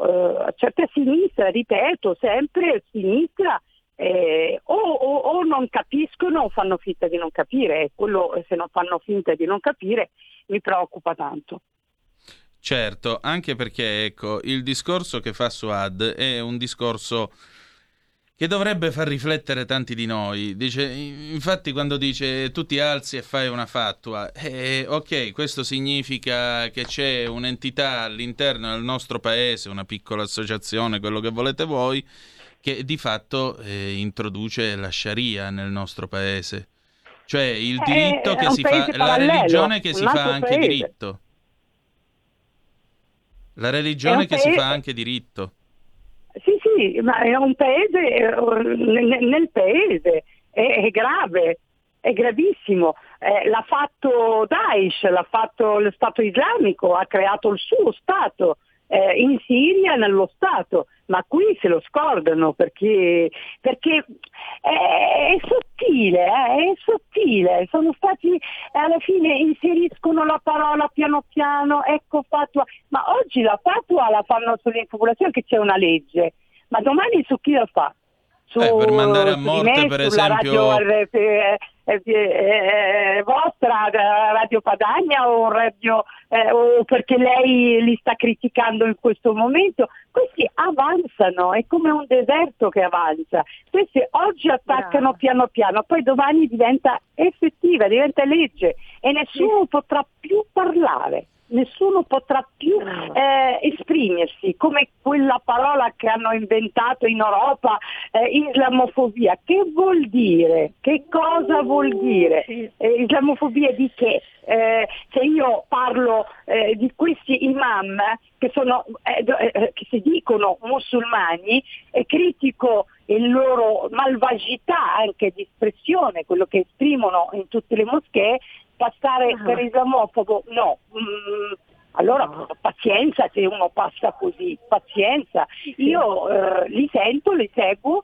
eh, certa sinistra, ripeto sempre, sinistra eh, o, o- o non capiscono o fanno finta di non capire, e quello se non fanno finta di non capire mi preoccupa tanto. Certo, anche perché ecco, il discorso che fa Suad è un discorso che dovrebbe far riflettere tanti di noi. Dice, infatti, quando dice tu ti alzi e fai una fatua, eh, ok, questo significa che c'è un'entità all'interno del nostro paese, una piccola associazione, quello che volete voi, che di fatto eh, introduce la Sharia nel nostro paese. Cioè il diritto Eh, che si fa, la religione che si fa anche paese. diritto. La religione che si paese- fa anche diritto. Sì, sì, ma è un paese, eh, nel, nel paese, è, è grave, è gravissimo. Eh, l'ha fatto Daesh, l'ha fatto lo Stato islamico, ha creato il suo Stato. eh, in Siria nello Stato, ma qui se lo scordano perché, perché è, è sottile, eh, è sottile, sono stati alla fine inseriscono la parola piano piano, ecco fatua, ma oggi la fatua la fanno sull'infobulazione che c'è una legge, ma domani su chi la fa? Su, Eh, per mandare a morte, me, per sulla esempio- radio eh, eh, eh, vostra eh, Radio Padagna o radio eh, o perché lei li sta criticando in questo momento. Questi avanzano è come un deserto che avanza. Questi oggi attaccano piano piano poi domani diventa effettiva diventa legge e nessuno potrà più parlare nessuno potrà più eh, esprimersi come quella parola che hanno inventato in Europa, eh, islamofobia. Che vuol dire? Che cosa vuol dire? Eh, islamofobia di che? Eh, se io parlo eh, di questi imam che, sono, eh, che si dicono musulmani e critico il loro malvagità anche di espressione, quello che esprimono in tutte le moschee, passare per islamofobo no. Mm, allora pazienza se uno passa così, pazienza. Io eh, li sento, li seguo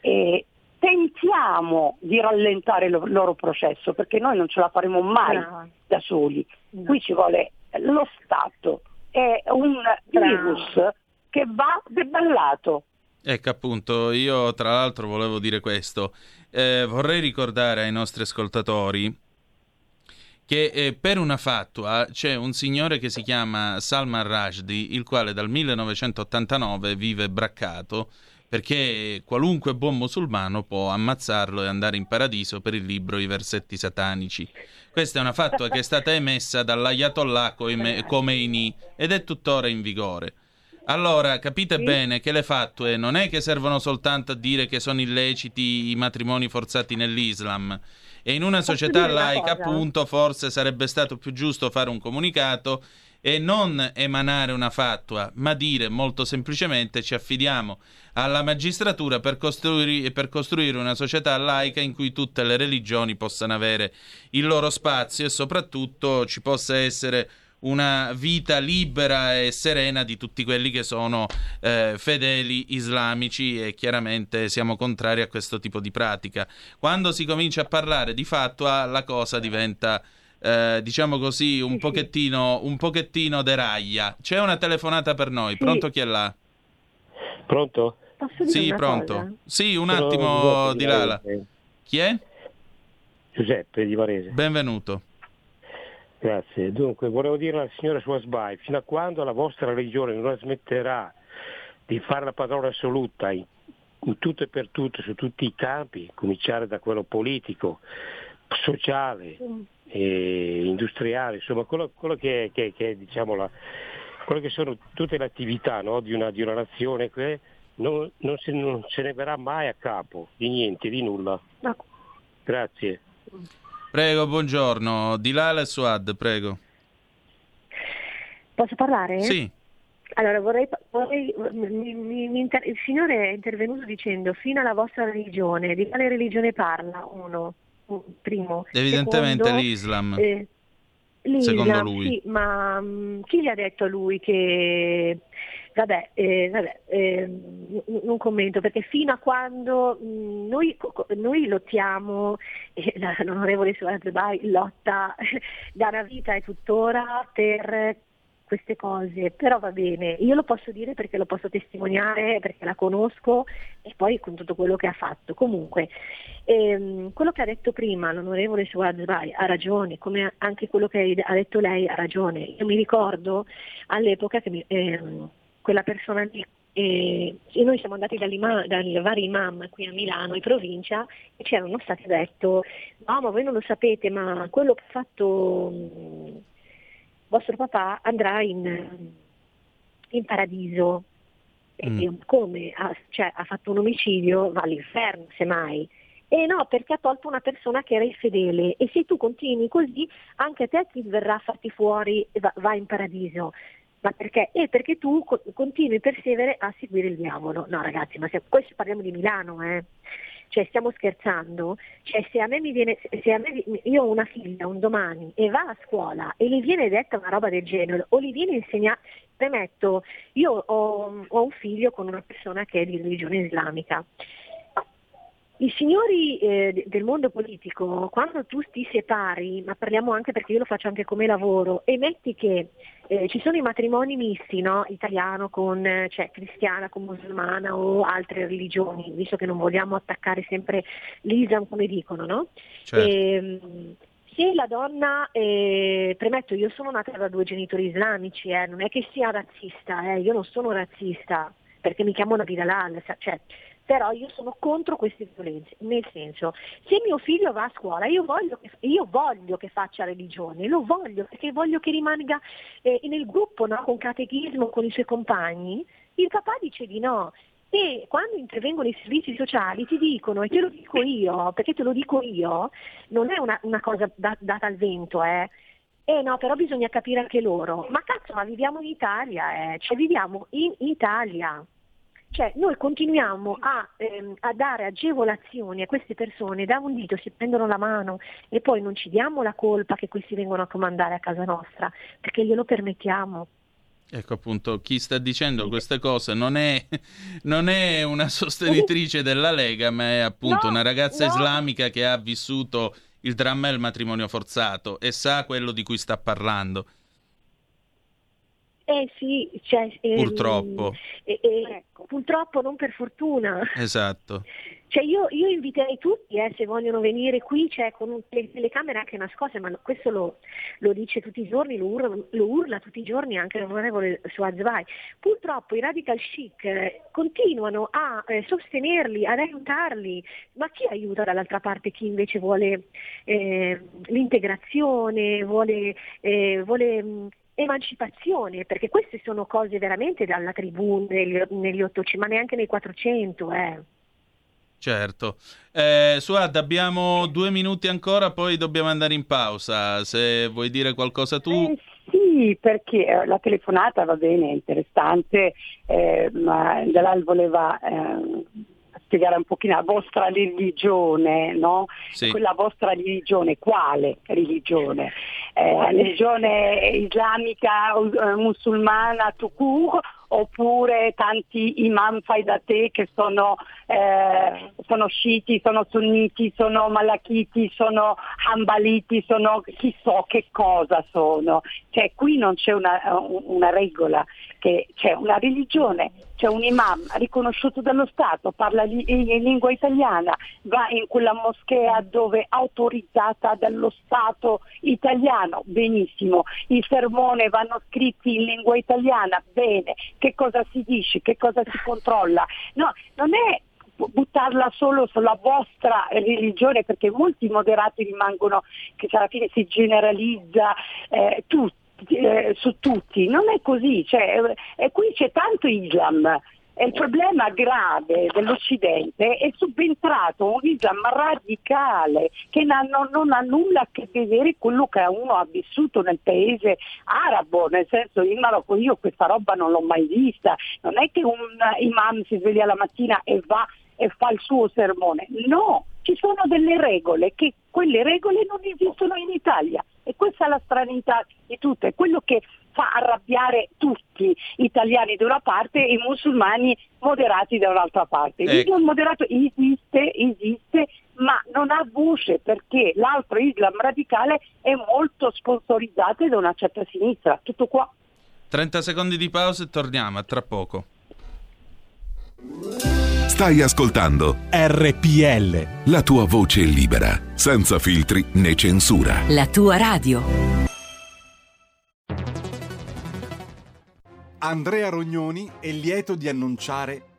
e tentiamo di rallentare il loro processo perché noi non ce la faremo mai Brava. da soli. Qui ci vuole lo Stato, è un virus che va deballato. Ecco appunto, io tra l'altro volevo dire questo. Eh, vorrei ricordare ai nostri ascoltatori che eh, per una fatua c'è un signore che si chiama Salman Rushdie, il quale dal 1989 vive braccato perché qualunque buon musulmano può ammazzarlo e andare in paradiso per il libro I versetti satanici. Questa è una fatua che è stata emessa dall'Ayatollah Khomeini ed è tuttora in vigore. Allora, capite bene che le fatue non è che servono soltanto a dire che sono illeciti i matrimoni forzati nell'Islam. E in una società una laica, cosa? appunto, forse sarebbe stato più giusto fare un comunicato e non emanare una fatua, ma dire molto semplicemente ci affidiamo alla magistratura per costruire, per costruire una società laica in cui tutte le religioni possano avere il loro spazio e soprattutto ci possa essere una vita libera e serena di tutti quelli che sono eh, fedeli islamici e chiaramente siamo contrari a questo tipo di pratica. Quando si comincia a parlare di fattua la cosa diventa eh, diciamo così un pochettino un pochettino deraglia. C'è una telefonata per noi. Pronto chi è là? Pronto? Sì, pronto. Sì, un Sono attimo Giuseppe di Lala. Chi è? Giuseppe di Varese. Benvenuto. Grazie. Dunque, volevo dire alla signora Suasbai, fino a quando la vostra religione non smetterà di fare la padrona assoluta in, in tutto e per tutto, su tutti i campi, cominciare da quello politico, sociale, e industriale, insomma, quello, quello che, che, che è, diciamo, la, quello che sono tutte le attività no, di, una, di una nazione, che non, non, se, non se ne verrà mai a capo di niente, di nulla. Grazie. Prego, buongiorno. Di Lala e Suad, prego. Posso parlare? Sì. Allora, vorrei, vorrei- mi- mi- inter- il Signore è intervenuto dicendo fino alla vostra religione, di quale religione parla uno? Un- Primo. Evidentemente Secondo, l'Islam. eh, l'Islam, Secondo lui. Sì, ma mm, chi gli ha detto a lui che... Vabbè, eh, vabbè eh, n- non commento perché fino a quando mm, noi, co- co- noi lottiamo, e la- l'onorevole Suarez Bai lotta da una vita e tuttora per queste cose, però va bene, io lo posso dire perché lo posso testimoniare, perché la conosco e poi con tutto quello che ha fatto. Comunque, ehm, quello che ha detto prima l'onorevole Suad Bai ha ragione, come anche quello che ha detto lei ha ragione. Io mi ricordo all'epoca che mi- ehm, quella persona lì eh, e noi siamo andati dai vari imam qui a Milano, in provincia, e ci erano stati detto, no ma voi non lo sapete, ma quello che ha fatto mh, vostro papà andrà in, in paradiso. E Mm. io, come? Ha, cioè, ha fatto un omicidio, va all'inferno semmai. E no, perché ha tolto una persona che era infedele e se tu continui così anche a te ti verrà a farti fuori e va, va in paradiso. Ma perché? E perché tu co- continui persevere a seguire il diavolo. No ragazzi, ma se, questo parliamo di Milano, eh. Cioè stiamo scherzando? Cioè se a me mi viene, se a me, io ho una figlia un domani e va a scuola e gli viene detta una roba del genere o gli viene insegnata, premetto, io ho, ho un figlio con una persona che è di religione islamica. I signori eh, de- del mondo politico, quando tu ti separi, ma parliamo anche perché io lo faccio anche come lavoro, e metti che eh, ci sono i matrimoni misti, no? italiano con, cioè cristiana con musulmana o altre religioni, visto che non vogliamo attaccare sempre l'Islam come dicono, no? Certo. Ehm, se la donna, eh, premetto, io sono nata da due genitori islamici, eh, non è che sia razzista, eh, io non sono razzista, perché mi chiamo Nabil Alal, sa- cioè, però io sono contro queste violenze, nel senso, se mio figlio va a scuola, io voglio che, io voglio che faccia religione, lo voglio, perché voglio che rimanga eh, nel gruppo, no, con catechismo, con i suoi compagni, il papà dice di no. E quando intervengono i servizi sociali ti dicono, e te lo dico io, perché te lo dico io, non è una, una cosa da- data al vento, eh. Eh no, però bisogna capire anche loro. Ma cazzo, ma viviamo in Italia, eh. Cioè viviamo in Italia. Cioè noi continuiamo a, ehm, a dare agevolazioni a queste persone, da un dito si prendono la mano e poi non ci diamo la colpa che questi vengono a comandare a casa nostra, perché glielo permettiamo. Ecco appunto, chi sta dicendo queste cose non è, non è una sostenitrice della Lega, ma è appunto No, una ragazza no. islamica che ha vissuto il dramma del matrimonio forzato e sa quello di cui sta parlando. Eh sì, cioè, ehm, Purtroppo. eh, eh, purtroppo non per fortuna. Esatto. Cioè io, io inviterei tutti, eh, se vogliono venire qui, cioè, con un- le telecamere anche nascoste, ma questo lo, lo dice tutti i giorni, lo urla, lo urla tutti i giorni anche l'onorevole Suad Zvai. Purtroppo i radical chic eh, continuano a eh, sostenerli, ad aiutarli, ma chi aiuta dall'altra parte chi invece vuole eh, l'integrazione, vuole, eh, vuole mh, emancipazione, perché queste sono cose veramente dalla tribù negli, negli 800, ma neanche nei 400. Eh. Certo. Eh, Suad, abbiamo due minuti ancora, poi dobbiamo andare in pausa. Se vuoi dire qualcosa tu... Eh, sì, perché eh, la telefonata va bene, è interessante, eh, ma Jalal voleva eh, spiegare un pochino la vostra religione, no? Sì. Quella vostra religione, quale religione? Eh, religione islamica, eh, musulmana, tukur, oppure tanti imam fai da te che sono, eh, sono sciiti, sono sunniti, sono malachiti, sono hambaliti, sono chi so che cosa sono. Cioè qui non c'è una, una regola, che c'è una religione, c'è un imam riconosciuto dallo Stato, parla in in lingua italiana, va in quella moschea dove è autorizzata dallo Stato italiano, benissimo, i sermoni vanno scritti in lingua italiana, bene, che cosa si dice, che cosa si controlla. No, non è buttarla solo sulla vostra religione perché molti moderati rimangono che alla fine si generalizza eh, tutti eh, su tutti, non è così, cioè, eh, qui c'è tanto Islam. E il problema grave dell'Occidente è subentrato un Islam radicale che non ha nulla a che vedere con quello che uno ha vissuto nel paese arabo, nel senso in Marocco io questa roba non l'ho mai vista, non è che un imam si sveglia la mattina e va e fa il suo sermone, no, ci sono delle regole che quelle regole non esistono in Italia e questa è la stranità di tutto, è quello che fa arrabbiare tutti, italiani da una parte e i musulmani moderati da un'altra parte. Ecco. L'Islam moderato esiste, esiste, ma non ha voce perché l'altro Islam radicale è molto sponsorizzato da una certa sinistra. Tutto qua. 30 secondi di pausa e torniamo, a tra poco. Stai ascoltando RPL. la tua voce libera, senza filtri né censura. La tua radio. Andrea Rognoni è lieto di annunciare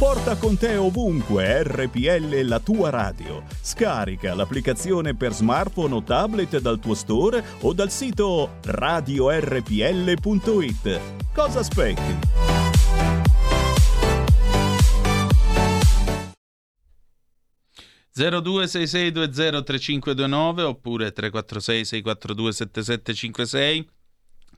Porta con te ovunque RPL la tua radio. Scarica l'applicazione per smartphone o tablet dal tuo store o dal sito radiorpl.it. Cosa aspetti? (0266203529) oppure 346 642 7756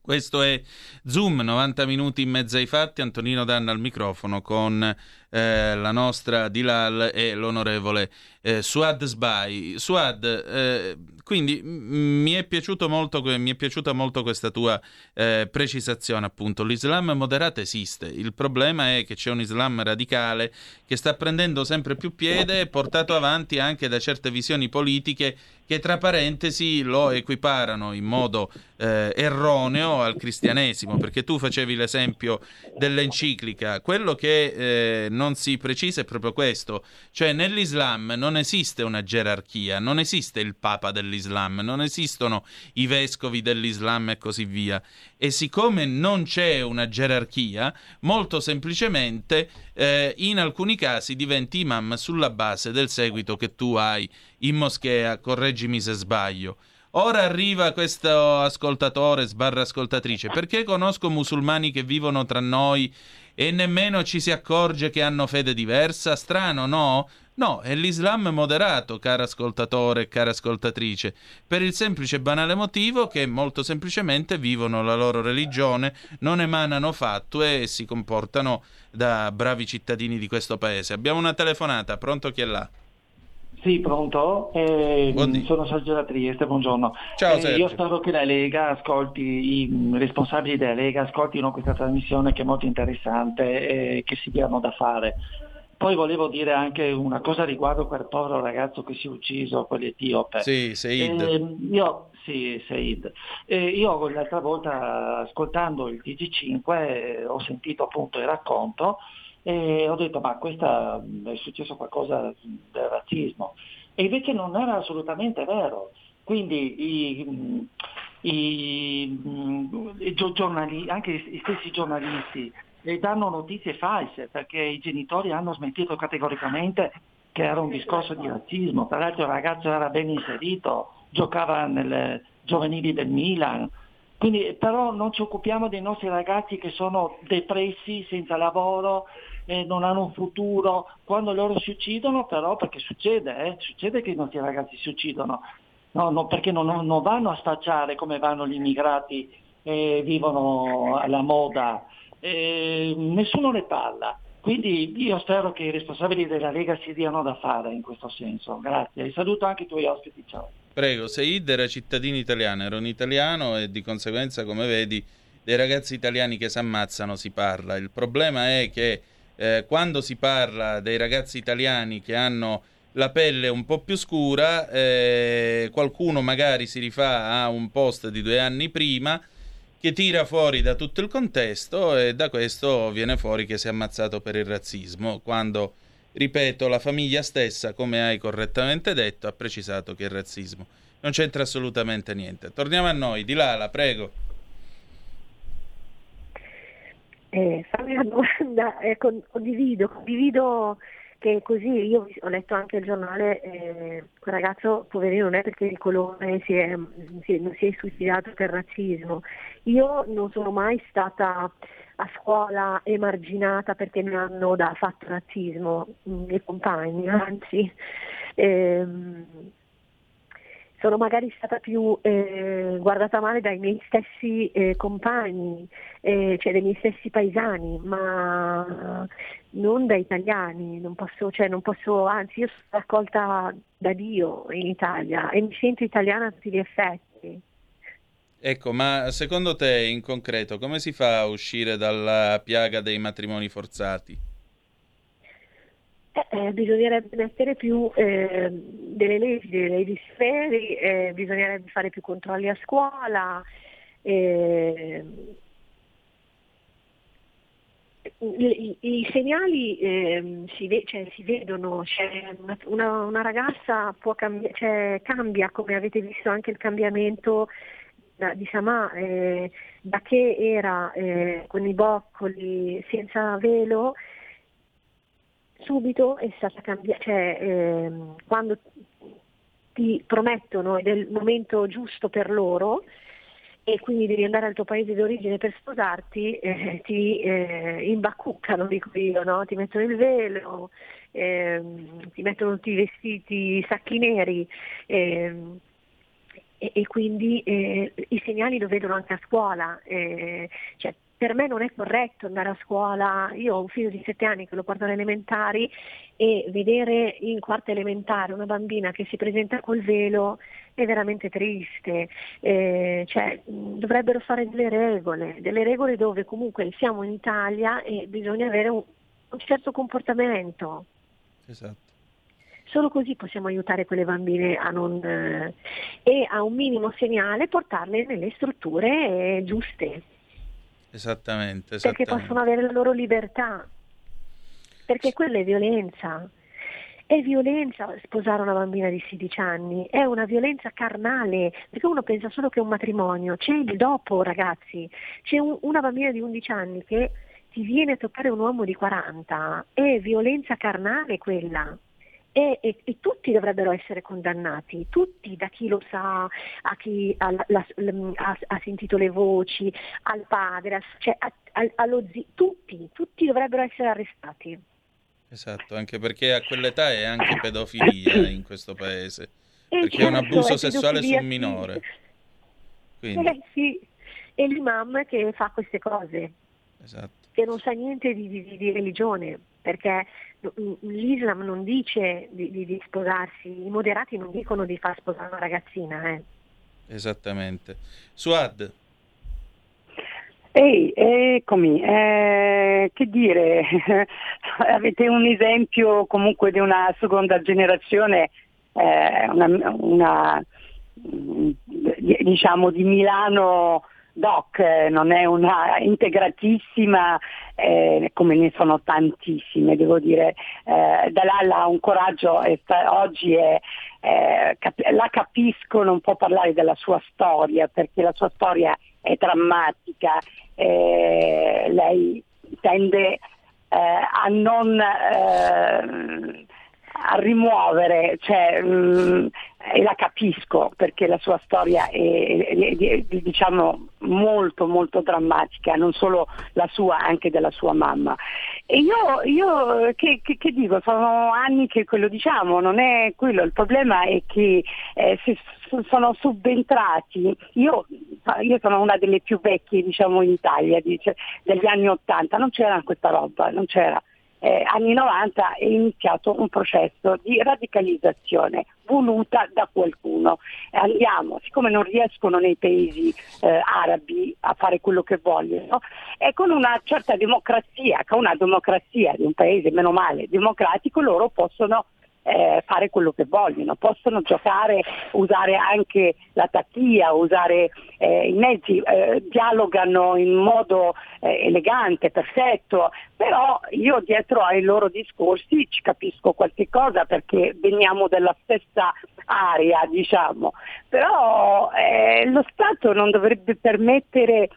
questo è Zoom, 90 minuti in mezzo ai fatti. Antonino Danna al microfono con eh, la nostra Dilal e l'onorevole eh, Suad Sbai. Suad, eh, quindi mi, è molto, mi è piaciuta molto questa tua eh, precisazione, appunto. L'Islam moderato esiste. Il problema è che c'è un Islam radicale che sta prendendo sempre più piede, portato avanti anche da certe visioni politiche che tra parentesi lo equiparano in modo eh, erroneo al cristianesimo, perché tu facevi l'esempio dell'enciclica, quello che eh, non si precisa è proprio questo, cioè nell'Islam non esiste una gerarchia, non esiste il Papa dell'Islam, non esistono i vescovi dell'Islam e così via. E siccome non c'è una gerarchia, molto semplicemente eh, in alcuni casi diventi imam sulla base del seguito che tu hai in moschea, correggimi se sbaglio. Ora arriva questo ascoltatore sbarra ascoltatrice, perché conosco musulmani che vivono tra noi e nemmeno ci si accorge che hanno fede diversa? Strano, no? No, è l'Islam moderato, caro ascoltatore e cara ascoltatrice, per il semplice e banale motivo che molto semplicemente vivono la loro religione, non emanano fatue e si comportano da bravi cittadini di questo paese. Abbiamo una telefonata, pronto chi è là? Sì, pronto? Eh, sono Sergio da Trieste, buongiorno. Ciao, eh, io spero che la Lega ascolti, i responsabili della Lega ascoltino questa trasmissione che è molto interessante e che si diano da fare. Poi volevo dire anche una cosa riguardo quel povero ragazzo che si è ucciso, quell'etiope. Sì, Seid. Eh, io, sì, Seid. Eh, io l'altra volta ascoltando il TG5 eh, ho sentito appunto il racconto e ho detto ma questa è successo qualcosa del razzismo e invece non era assolutamente vero. Quindi i, i, i giornali, anche i stessi giornalisti e danno notizie false perché i genitori hanno smentito categoricamente che era un discorso di razzismo. Tra l'altro il ragazzo era ben inserito, giocava nelle giovanili del Milan. Quindi, però non ci occupiamo dei nostri ragazzi che sono depressi, senza lavoro, eh, non hanno un futuro. Quando loro si uccidono, però, perché succede, eh, succede che i nostri ragazzi si uccidono, no, no, perché non, non, vanno a spacciare come vanno gli immigrati e vivono alla moda nessuno ne parla. Quindi io spero che i responsabili della Lega si diano da fare in questo senso. Grazie. E saluto anche i tuoi ospiti. Ciao. Prego, Seid era cittadino italiano, era un italiano e di conseguenza, come vedi, dei ragazzi italiani che si ammazzano si parla. Il problema è che eh, quando si parla dei ragazzi italiani che hanno la pelle un po' più scura, eh, qualcuno magari si rifà a un post di due anni prima che tira fuori da tutto il contesto e da questo viene fuori che si è ammazzato per il razzismo, quando, ripeto, la famiglia stessa, come hai correttamente detto, ha precisato che il razzismo non c'entra assolutamente niente. Torniamo a noi, Di Lala, prego. Eh, fammi una domanda, eh, condivido, condivido che così io ho letto anche il giornale, eh, quel ragazzo poverino non è perché di colore si è, si, non si è suicidato per razzismo. Io non sono mai stata a scuola emarginata perché mi hanno da, fatto razzismo i miei compagni, anzi. Ehm, sono magari stata più eh, guardata male dai miei stessi eh, compagni, eh, cioè dai miei stessi paesani, ma non da italiani, non posso, cioè non posso, anzi io sono raccolta da Dio in Italia e mi sento italiana a tutti gli effetti. Ecco, ma secondo te in concreto come si fa a uscire dalla piaga dei matrimoni forzati? Eh, eh, bisognerebbe mettere più eh, delle leggi, delle leggi severi, eh, bisognerebbe fare più controlli a scuola. eh, i, i segnali ehm, si, ve- cioè, si vedono, c'è una, una- ragazza cambi- cioè, cambia, come avete visto anche il cambiamento da, di Samà, eh, da che era eh, con i boccoli senza velo, subito è stata cambiata, cioè ehm, quando ti promettono ed è il momento giusto per loro e quindi devi andare al tuo paese d'origine per sposarti, eh, ti eh, imbacuccano, dico io, no? ti mettono il velo, ehm, ti mettono tutti i vestiti, i sacchi neri. ehm, e, e quindi eh, i segnali lo vedono anche a scuola. eh, cioè, per me non è corretto andare a scuola, io ho un figlio di sette anni che lo porto alle elementari e vedere in quarta elementare una bambina che si presenta col velo è veramente triste. Eh, cioè, dovrebbero fare delle regole, delle regole dove comunque siamo in Italia e bisogna avere un, un certo comportamento. Esatto. Solo così possiamo aiutare quelle bambine a non, eh, e a un minimo segnale portarle nelle strutture eh, giuste, Esattamente, perché esattamente. possono avere la loro libertà. Perché quella è violenza. È violenza sposare una bambina di 16 anni, è una violenza carnale, perché uno pensa solo che è un matrimonio, c'è il dopo ragazzi, c'è un- una bambina di 11 anni che ti viene a toccare un uomo di 40, è violenza carnale quella. E, e- e tutti dovrebbero essere condannati, tutti, da chi lo sa, a chi ha, la- ha- ha sentito le voci, al padre, a- cioè a- al- allo zio, tutti, tutti dovrebbero essere arrestati. Esatto, anche perché a quell'età è anche pedofilia in questo paese, Eh, perché è un certo, abuso è sessuale su un minore. Quindi, Eh sì, è l'imam che fa queste cose, esatto. che non sa niente di, di- di religione, perché l'Islam non dice di, di- di sposarsi, i moderati non dicono di far sposare una ragazzina. Eh. Esattamente. Suad, Ehi, eccomi, eh, che dire, avete un esempio comunque di una seconda generazione, eh, una, una, mm, diciamo di Milano doc, eh, non è una integratissima eh, come ne sono tantissime, devo dire. Eh, Dalalla ha un coraggio, e sta- oggi è, eh, cap- la capisco, non può parlare della sua storia perché la sua storia è drammatica, eh, lei tende eh, a non a rimuovere, cioè, mh, e la capisco perché la sua storia è, è- è- diciamo molto molto drammatica, non solo la sua, anche della sua mamma. E io, io che, che- che dico, sono anni che quello diciamo, non è quello, il problema è che eh, se sono subentrati, io, io sono una delle più vecchie diciamo in Italia, dice, degli anni Ottanta, non c'era questa roba, non c'era eh, anni 90 è iniziato un processo di radicalizzazione voluta da qualcuno. Andiamo, siccome non riescono nei paesi eh, arabi a fare quello che vogliono, e con una certa democrazia, con una democrazia di un paese meno male democratico, loro possono eh, fare quello che vogliono, possono giocare, usare anche la tattia, usare eh, i mezzi, eh, dialogano in modo eh, elegante, perfetto, però io dietro ai loro discorsi ci capisco qualche cosa perché veniamo dalla stessa area, diciamo, però eh, lo Stato non dovrebbe permettere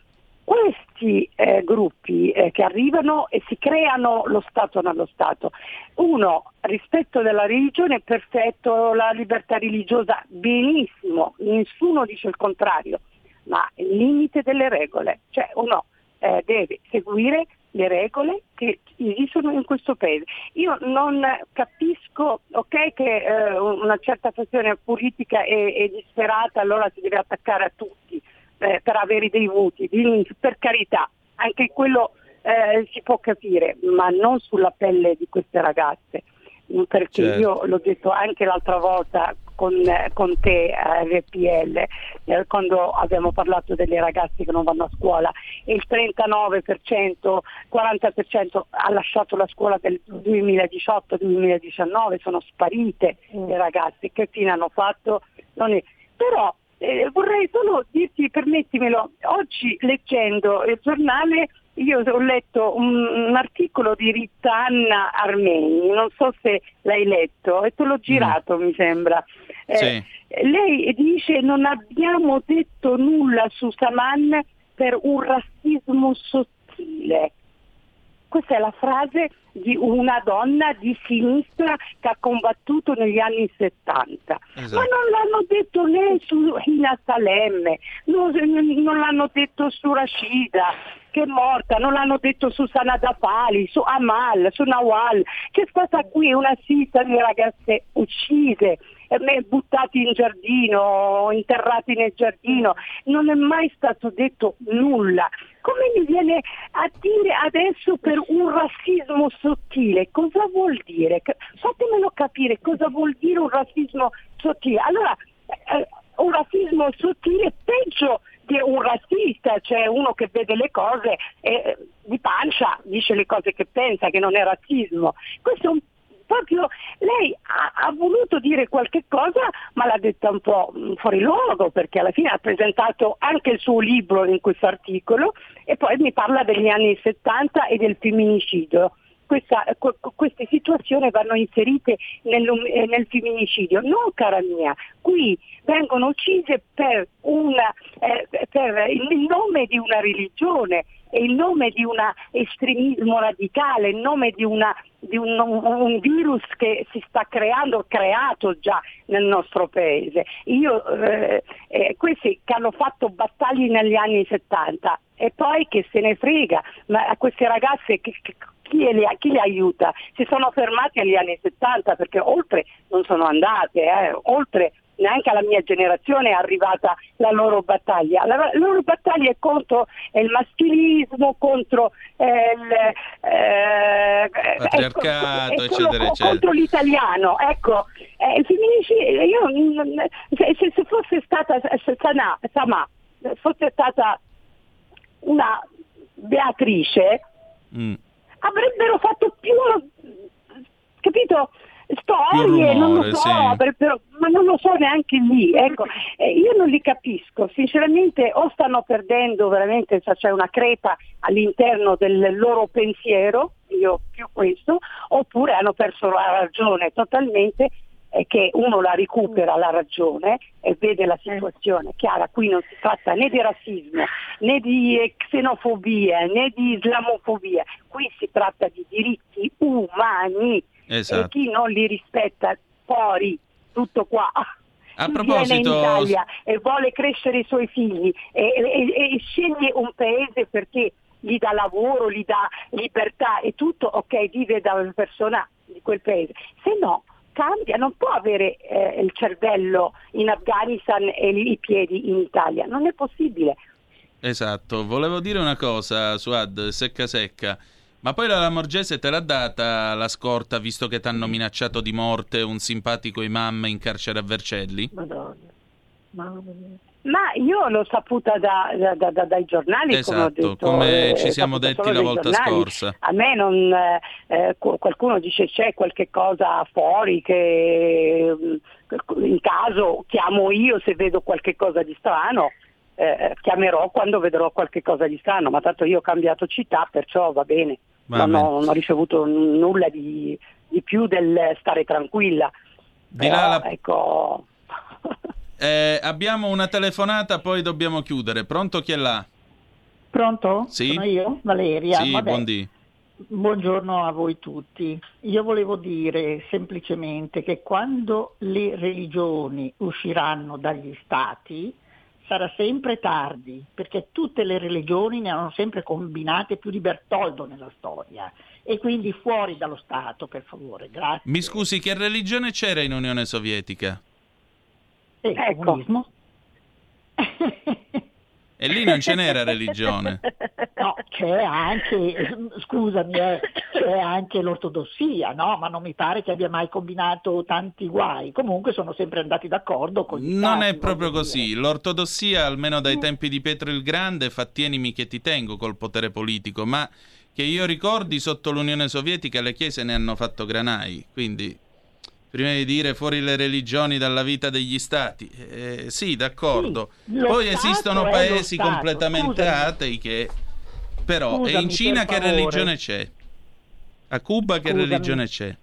questi eh, gruppi eh, che arrivano e si creano lo Stato nello Stato. Uno, rispetto della religione perfetto, la libertà religiosa benissimo, nessuno dice il contrario, ma il limite delle regole, cioè uno eh, deve seguire le regole che esistono in questo paese. Io non capisco, ok, che eh, una certa fazione politica è, è disperata, allora si deve attaccare a tutti eh, per avere dei voti, per carità, anche quello eh, si può capire, ma non sulla pelle di queste ragazze, Mm, perché Certo. io l'ho detto anche l'altra volta, con, con te a RPL eh, quando abbiamo parlato delle ragazze che non vanno a scuola il 39%, 40% ha lasciato la scuola del 2018-2019, sono sparite le ragazze, che fine hanno fatto? Non è- Però eh, vorrei solo dirti, permettimelo, oggi leggendo il giornale io ho letto un, un articolo di Rita Anna Armeni, non so se l'hai letto, e te l'ho girato mi sembra. Eh, Sì. Lei dice non abbiamo detto nulla su Saman per un razzismo sottile. Questa è la frase di una donna di sinistra che ha combattuto negli anni 70. Esatto. Ma non l'hanno detto né su Hina Salemme, non, non l'hanno detto su Rashida che è morta, non l'hanno detto su Sanada Fali, su Amal, su Nawal. C'è stata qui una sista di ragazze uccise, buttati in giardino, interrati nel giardino. Non è mai stato detto nulla. Come mi viene a dire adesso per un razzismo sottile? Cosa vuol dire? Fatemelo capire cosa vuol dire un razzismo sottile. Allora, eh, un razzismo sottile è peggio di un razzista, cioè uno che vede le cose eh, di pancia, dice le cose che pensa, che non è razzismo. Questo è un proprio lei ha, ha voluto dire qualche cosa ma l'ha detta un po' fuori luogo perché alla fine ha presentato anche il suo libro in questo articolo e poi mi parla degli anni 70 e del femminicidio. Questa- que- queste situazioni vanno inserite nel, eh, nel femminicidio. No, cara mia, qui vengono uccise per, una, eh, per il nome di una religione e il nome di un estremismo radicale, il nome di, una- di un, un virus che si sta creando, creato già nel nostro paese. Io, eh, eh, questi che hanno fatto battaglie negli anni 70 e poi che se ne frega, ma a queste ragazze che- che- chi le, chi le aiuta? Si sono fermati agli anni 70 perché oltre non sono andate, eh, oltre neanche alla mia generazione è arrivata la loro battaglia. La, loro battaglia è contro il maschilismo, contro eh, il eh, Patriarcato, ecco, eccetera, eccetera. contro l'italiano. Ecco, eh, io, se, se- se fosse stata se Sanà- Samà, fosse stata una Beatrice, Mm. avrebbero fatto più capito Storie non lo rumore, so sì. per- per- ma non lo so neanche lì ecco. Eh, io non li capisco sinceramente o stanno perdendo veramente cioè, c'è una crepa all'interno del loro pensiero io più questo oppure hanno perso la ragione totalmente e che uno la recupera la ragione e vede la situazione chiara, qui non si tratta né di razzismo né di eh, xenofobia né di islamofobia, qui si tratta di diritti umani e Esatto. chi non li rispetta fuori, tutto qua. A proposito- viene in Italia e vuole crescere i suoi figli e, e- e sceglie un paese perché gli dà lavoro, gli dà libertà e tutto, ok, vive da una persona di quel paese. Se no, cambia, non può avere eh, il cervello in Afghanistan e i piedi in Italia, non è possibile. Esatto, volevo dire una cosa, Suad, secca secca. Ma poi la Lamorgese te l'ha data la scorta visto che ti hanno minacciato di morte un simpatico imam in carcere a Vercelli? Madonna. Ma io l'ho saputa da- da- da- da- dai giornali, come ho Esatto, detto. come eh, ci siamo detti la volta giornali. scorsa. A me non, eh, eh, qu- qualcuno dice c'è qualche cosa fuori che mm, in caso chiamo io se vedo qualche cosa di strano. eh, chiamerò quando vedrò qualche cosa di strano, ma tanto io ho cambiato città, perciò va bene. Non, ho, non ho ricevuto n- nulla di, di più del stare tranquilla. Di Però, la- ecco, Eh, abbiamo una telefonata, poi dobbiamo chiudere. Pronto chi è là? Pronto? Sì. Sono io, Valeria. Sì, buondì. Buongiorno a voi tutti. Io volevo dire semplicemente che quando le religioni usciranno dagli stati sarà sempre tardi, perché tutte le religioni ne hanno sempre combinate più di Bertoldo nella storia. E quindi fuori dallo Stato, per favore, grazie. Mi scusi, che religione c'era in Unione Sovietica? E il Ecco. comunismo? E lì non ce n'era religione. No, c'è anche, scusami, eh, c'è anche l'ortodossia, no? Ma non mi pare che abbia mai combinato tanti guai. Comunque sono sempre andati d'accordo con gli Non stati, è proprio così. dire. L'ortodossia, almeno dai tempi di Pietro il Grande, fa tienimi che ti tengo col potere politico, ma che io ricordi sotto l'Unione Sovietica le chiese ne hanno fatto granai, quindi prima di dire fuori le religioni dalla vita degli stati, eh, sì, d'accordo. Sì, Poi esistono paesi completamente scusami. atei che però e Scusami, in Cina che religione c'è? A Cuba che Scusami. religione c'è?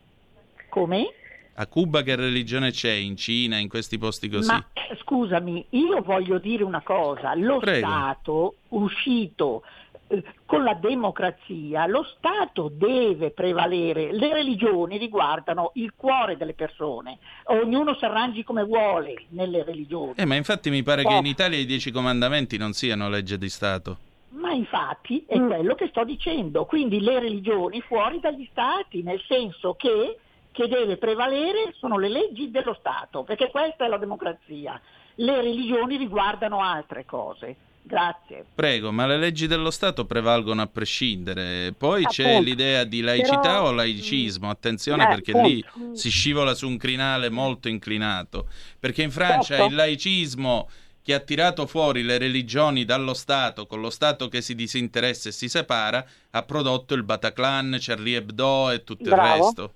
Come? A Cuba che religione c'è? In Cina, in questi posti così? Ma scusami, io voglio dire una cosa, lo Prego. Stato uscito eh, con la democrazia, lo Stato deve prevalere, le religioni riguardano il cuore delle persone, ognuno si arrangi come vuole nelle religioni. Eh, ma infatti mi pare che Oh. in Italia i dieci comandamenti non siano legge di Stato. Ma infatti è quello che sto dicendo, quindi le religioni fuori dagli stati, nel senso che, che deve prevalere sono le leggi dello Stato, perché questa è la democrazia. Le religioni riguardano altre cose. Grazie. Prego, ma le leggi dello Stato prevalgono a prescindere. Poi c'è Appunto. l'idea di laicità Però- o laicismo. Attenzione Eh, perché lì appunto. si scivola su un crinale molto inclinato. Perché in Francia Certo. il laicismo che ha tirato fuori le religioni dallo Stato, con lo Stato che si disinteressa e si separa, ha prodotto il Bataclan, Charlie Hebdo e tutto il Bravo. resto.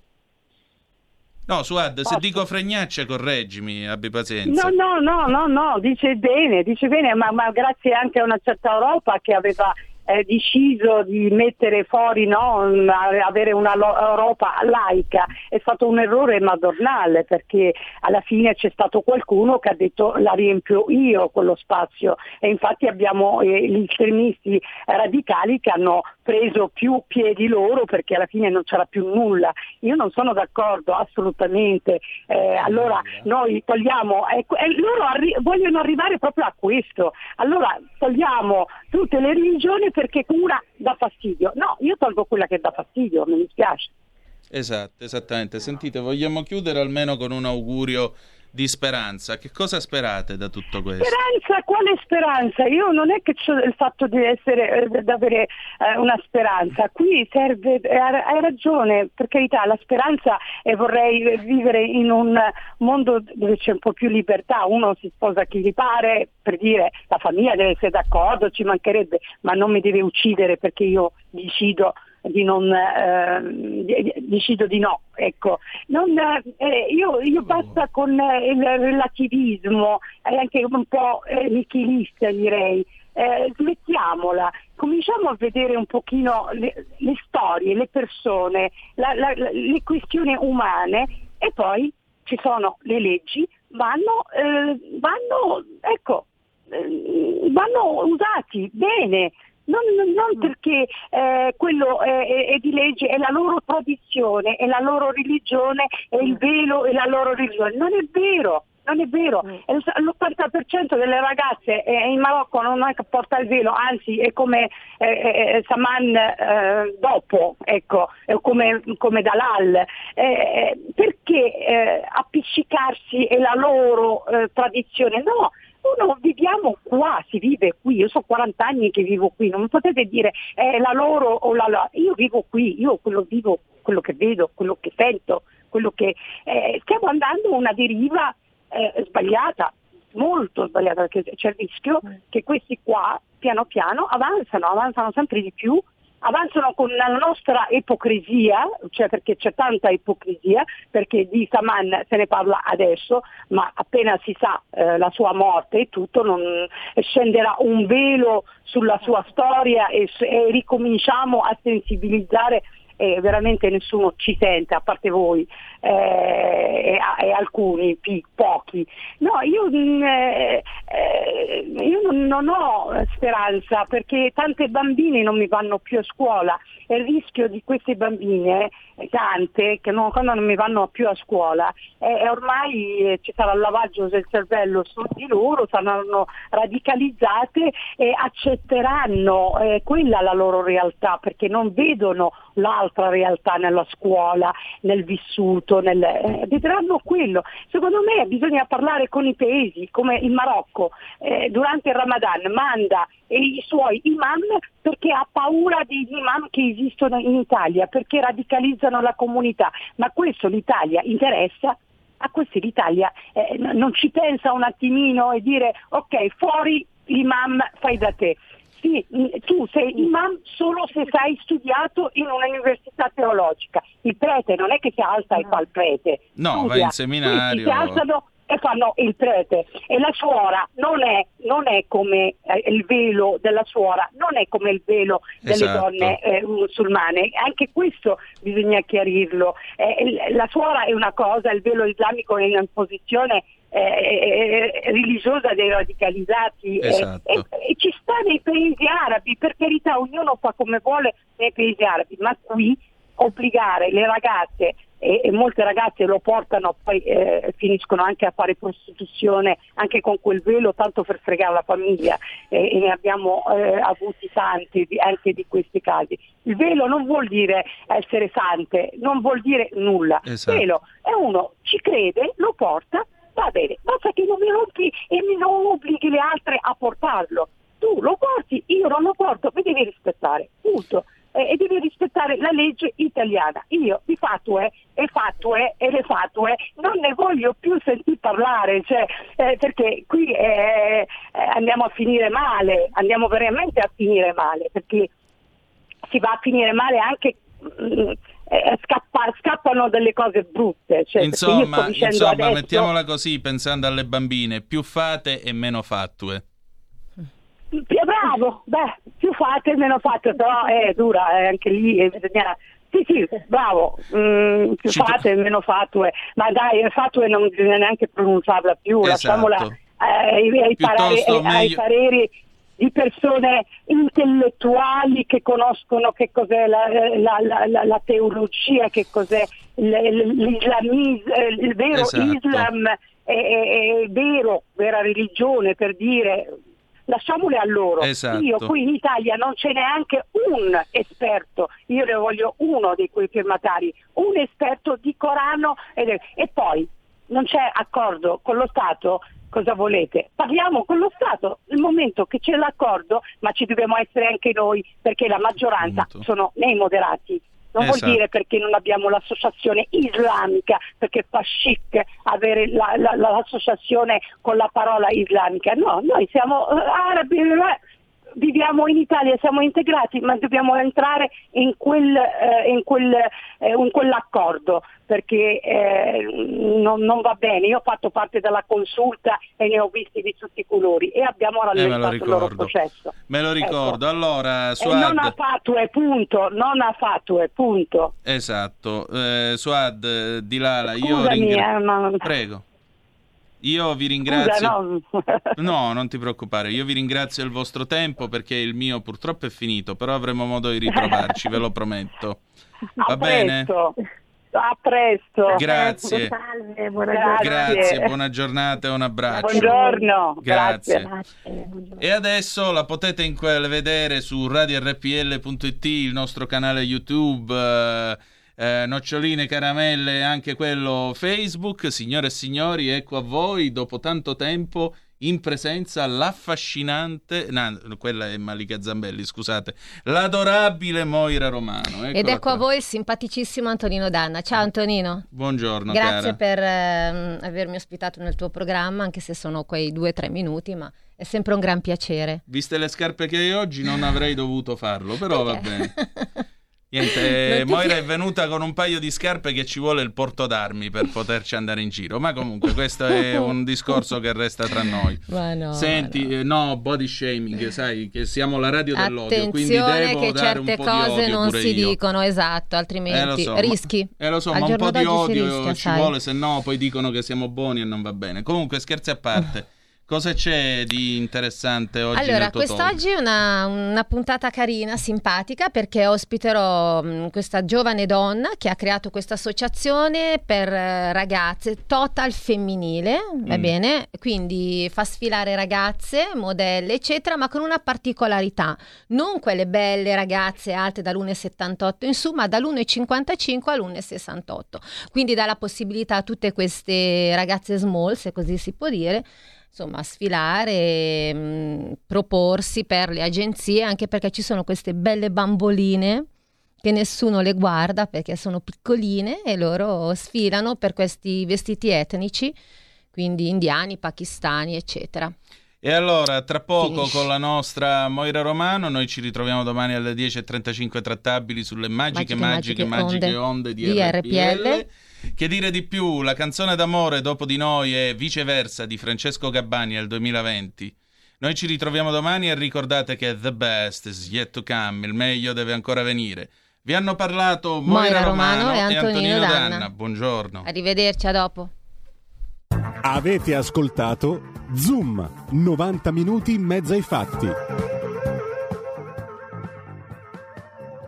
No, Suad, se dico fregnacce, correggimi, abbi pazienza. No, no, no, no, no, dice bene, dice bene, ma, ma grazie anche a una certa Europa che aveva eh, deciso di mettere fuori, no, avere una lo- Europa laica, è stato un errore madornale perché alla fine c'è stato qualcuno che ha detto la riempio io quello spazio e infatti abbiamo eh, gli estremisti radicali che hanno preso più piedi loro perché alla fine non c'era più nulla. Io non sono d'accordo assolutamente. Eh, allora noi togliamo, e loro arri- vogliono arrivare proprio a questo. Allora togliamo tutte le religioni perché una dà fastidio. No, io tolgo quella che dà fastidio, mi dispiace. Esatto, esattamente. Sentite, vogliamo chiudere almeno con un augurio di speranza. Che cosa sperate da tutto questo? Speranza, quale speranza? Io non è che c'ho il fatto di essere, eh, di avere eh, una speranza, qui serve, eh, hai ragione, per carità, la speranza e vorrei vivere in un mondo dove c'è un po' più libertà, uno si sposa chi gli pare, per dire la famiglia deve essere d'accordo, ci mancherebbe, ma non mi deve uccidere perché io decido di non eh, decido di no ecco. Non, eh, io, io basta con eh, il relativismo anche un po' eh, nichilista direi. Eh, smettiamola cominciamo a vedere un pochino le, le storie le persone la- la- la- le questioni umane e poi ci sono le leggi vanno eh, vanno ecco eh, vanno usati bene, non, non perché eh, quello è, è- è di legge, è la loro tradizione, è la loro religione, è il velo, è la loro religione. Non è vero. Non è vero, l- l'80% delle ragazze eh, in Marocco non è che porta il velo, anzi è come eh, eh, Saman eh, dopo, ecco, è come, come Dalal. Eh, perché eh, appiccicarsi è la loro eh, tradizione? No, uno viviamo qua, si vive qui, io so 40 anni che vivo qui, non potete dire è la loro o la la, io vivo qui, io quello vivo, quello che vedo, quello che sento, quello che eh, stiamo andando a una deriva eh, sbagliata, molto sbagliata, perché c'è il rischio che questi qua piano piano avanzano, avanzano sempre di più avanzano con la nostra ipocrisia, cioè perché c'è tanta ipocrisia, perché di Saman se ne parla adesso, ma appena si sa eh, la sua morte e tutto, non, scenderà un velo sulla sua storia e, e ricominciamo a sensibilizzare e veramente nessuno ci sente, a parte voi eh, e, e alcuni, pi- pochi. No, io, mm, eh, eh, io non, ho speranza perché tante bambine non mi vanno più a scuola e il rischio di queste bambine, eh, tante, che non- quando non mi vanno più a scuola, eh, ormai eh, ci sarà il lavaggio del cervello su di loro, saranno radicalizzate e accetteranno quella la loro realtà perché non vedono l'altro un'altra realtà nella scuola, nel vissuto, nel, eh, vedranno quello. Secondo me bisogna parlare con i paesi, come il Marocco, eh, durante il Ramadan manda i suoi imam perché ha paura degli imam che esistono in Italia, perché radicalizzano la comunità, ma questo l'Italia interessa? A questi l'Italia eh, non ci pensa un attimino e dire ok, fuori l'imam fai da te. Sì, mh, tu sei imam solo se sei studiato in un'università teologica. Il prete non è che si alza e fa il prete. No, Studia. va in seminario. Si alzano e fanno il prete. E la suora non è, non è come eh, il velo della suora, non è come il velo delle Esatto. donne eh, musulmane. Anche questo bisogna chiarirlo. Eh, la suora è una cosa, il velo islamico è una posizione eh, eh, religiosa dei radicalizzati eh, Esatto. e, e ci sta nei paesi arabi, per carità ognuno fa come vuole nei paesi arabi, ma qui obbligare le ragazze e, e molte ragazze lo portano, poi eh, finiscono anche a fare prostituzione anche con quel velo tanto per fregare la famiglia eh, e ne abbiamo eh, avuti tanti di- anche di questi casi. Il velo non vuol dire essere sante, non vuol dire nulla. Esatto. Il velo è uno ci crede, lo porta, va bene, basta che non mi rompi e mi non obblighi le altre a portarlo. Tu lo porti, io non lo porto, mi devi rispettare, punto. Eh, e devi rispettare la legge italiana. Io di fatue e fatue e le fatue non ne voglio più sentir parlare, cioè, eh, perché qui eh, eh, andiamo a finire male, andiamo veramente a finire male, perché si va a finire male anche mm, eh, scappa- scappano delle cose brutte. Cioè, Insomma, insomma adesso- mettiamola così, pensando alle bambine, più fate e meno fattue. Più- Bravo, beh, più fate meno fate, però è dura, eh, anche lì eh, bisogna... Sì, sì, bravo, mm, più Ci- fate meno fatue, ma dai, fatue non bisogna neanche pronunciarla più, Esatto. lasciamola eh, ai, ai parere- Piuttosto ai- ai meglio- pareri di persone intellettuali che conoscono che cos'è la, la- la- la- teologia, che cos'è eh, il vero Esatto. Islam, è, è- è vero, vera religione per dire lasciamole a loro. Esatto. Io qui in Italia non c'è neanche un esperto, io ne voglio uno di quei firmatari, un esperto di Corano ed e poi non c'è accordo con lo Stato, cosa volete? Parliamo con lo Stato, nel momento che c'è l'accordo, ma ci dobbiamo essere anche noi, perché la maggioranza sono nei moderati. Non Esatto. vuol dire perché non abbiamo l'associazione islamica, perché fa chic avere la- la- la- l'associazione con la parola islamica. No, noi siamo eh, arabi, eh, viviamo in Italia, siamo integrati, ma dobbiamo entrare in, quel, eh, in, quel, eh, in quell'accordo perché eh, non, non va bene. Io ho fatto parte della consulta e ne ho visti di tutti i colori e abbiamo Eh, rallentato il loro processo. Me lo ricordo. Allora, E non ha Suad, fatue, punto, non ha fatue, punto. esatto. Eh, Suad, eh, Dilala, io Scusami, ringra- eh, ma- Prego. Io vi Scusa, ringrazio. no. No, non ti preoccupare, io vi ringrazio del vostro tempo perché il mio purtroppo è finito, però avremo modo di ritrovarci, ve lo prometto. Va a bene? presto. A presto. Grazie. Salve, buona Grazie. Grazie, buona giornata e un abbraccio. Buongiorno. Grazie. Grazie. E adesso la potete in vedere su radiorpl.it, il nostro canale YouTube, eh, eh, Noccioline Caramelle anche quello Facebook. Signore e signori, ecco a voi, dopo tanto tempo, in presenza l'affascinante, no, quella è Malika Zambelli, scusate, l'adorabile Moira Romano. Ed Eccola ecco a voi il simpaticissimo Antonino Danna. Ciao Antonino. Buongiorno, Grazie cara. per ehm, avermi ospitato nel tuo programma, anche se sono quei due o tre minuti, ma è sempre un gran piacere. Viste le scarpe che hai oggi non avrei dovuto farlo, però va bene. Niente, ti Moira è venuta con un paio di scarpe che ci vuole il porto d'armi per poterci andare in giro, ma comunque questo è un discorso che resta tra noi. Ma no, Senti, eh, no, body shaming, sai che siamo la radio dell'odio, quindi devo che dare un certe po' di cose non si io. dicono, esatto, Eh, altrimenti lo so, ma- rischi. Eh, lo so, Al ma un po' di odio rischia, ci sai. vuole, se no poi dicono che siamo buoni e non va bene. Comunque, scherzi a parte. Cosa c'è di interessante oggi Allora, quest'oggi è una, una puntata carina, simpatica, perché ospiterò mh, questa giovane donna che ha creato questa associazione per eh, ragazze total femminile, va Mm. bene? Quindi fa sfilare ragazze, modelle, eccetera, ma con una particolarità. Non quelle belle ragazze alte dall'1,78 in su, ma dall'1,55 all'1,68. Quindi dà la possibilità a tutte queste ragazze small, se così si può dire, insomma, sfilare, mh, proporsi per le agenzie, anche perché ci sono queste belle bamboline che nessuno le guarda perché sono piccoline e loro sfilano per questi vestiti etnici, quindi indiani, pakistani, eccetera. E allora, tra poco Finisci. con la nostra Moira Romano, noi ci ritroviamo domani alle 10.35 trattabili sulle magiche, magiche, Magiche, magiche, magiche onde, di, di RPL. RPL. Che dire di più? La canzone d'amore dopo di noi è viceversa di Francesco Gabbani del 2020. Noi ci ritroviamo domani e ricordate che the best is yet to come, il meglio deve ancora venire. Vi hanno parlato Moira, Moira Romano e e Antonino Antonino Danna. Danna. Buongiorno. Arrivederci, a dopo. Avete ascoltato Zoom, 90 minuti in mezzo ai fatti.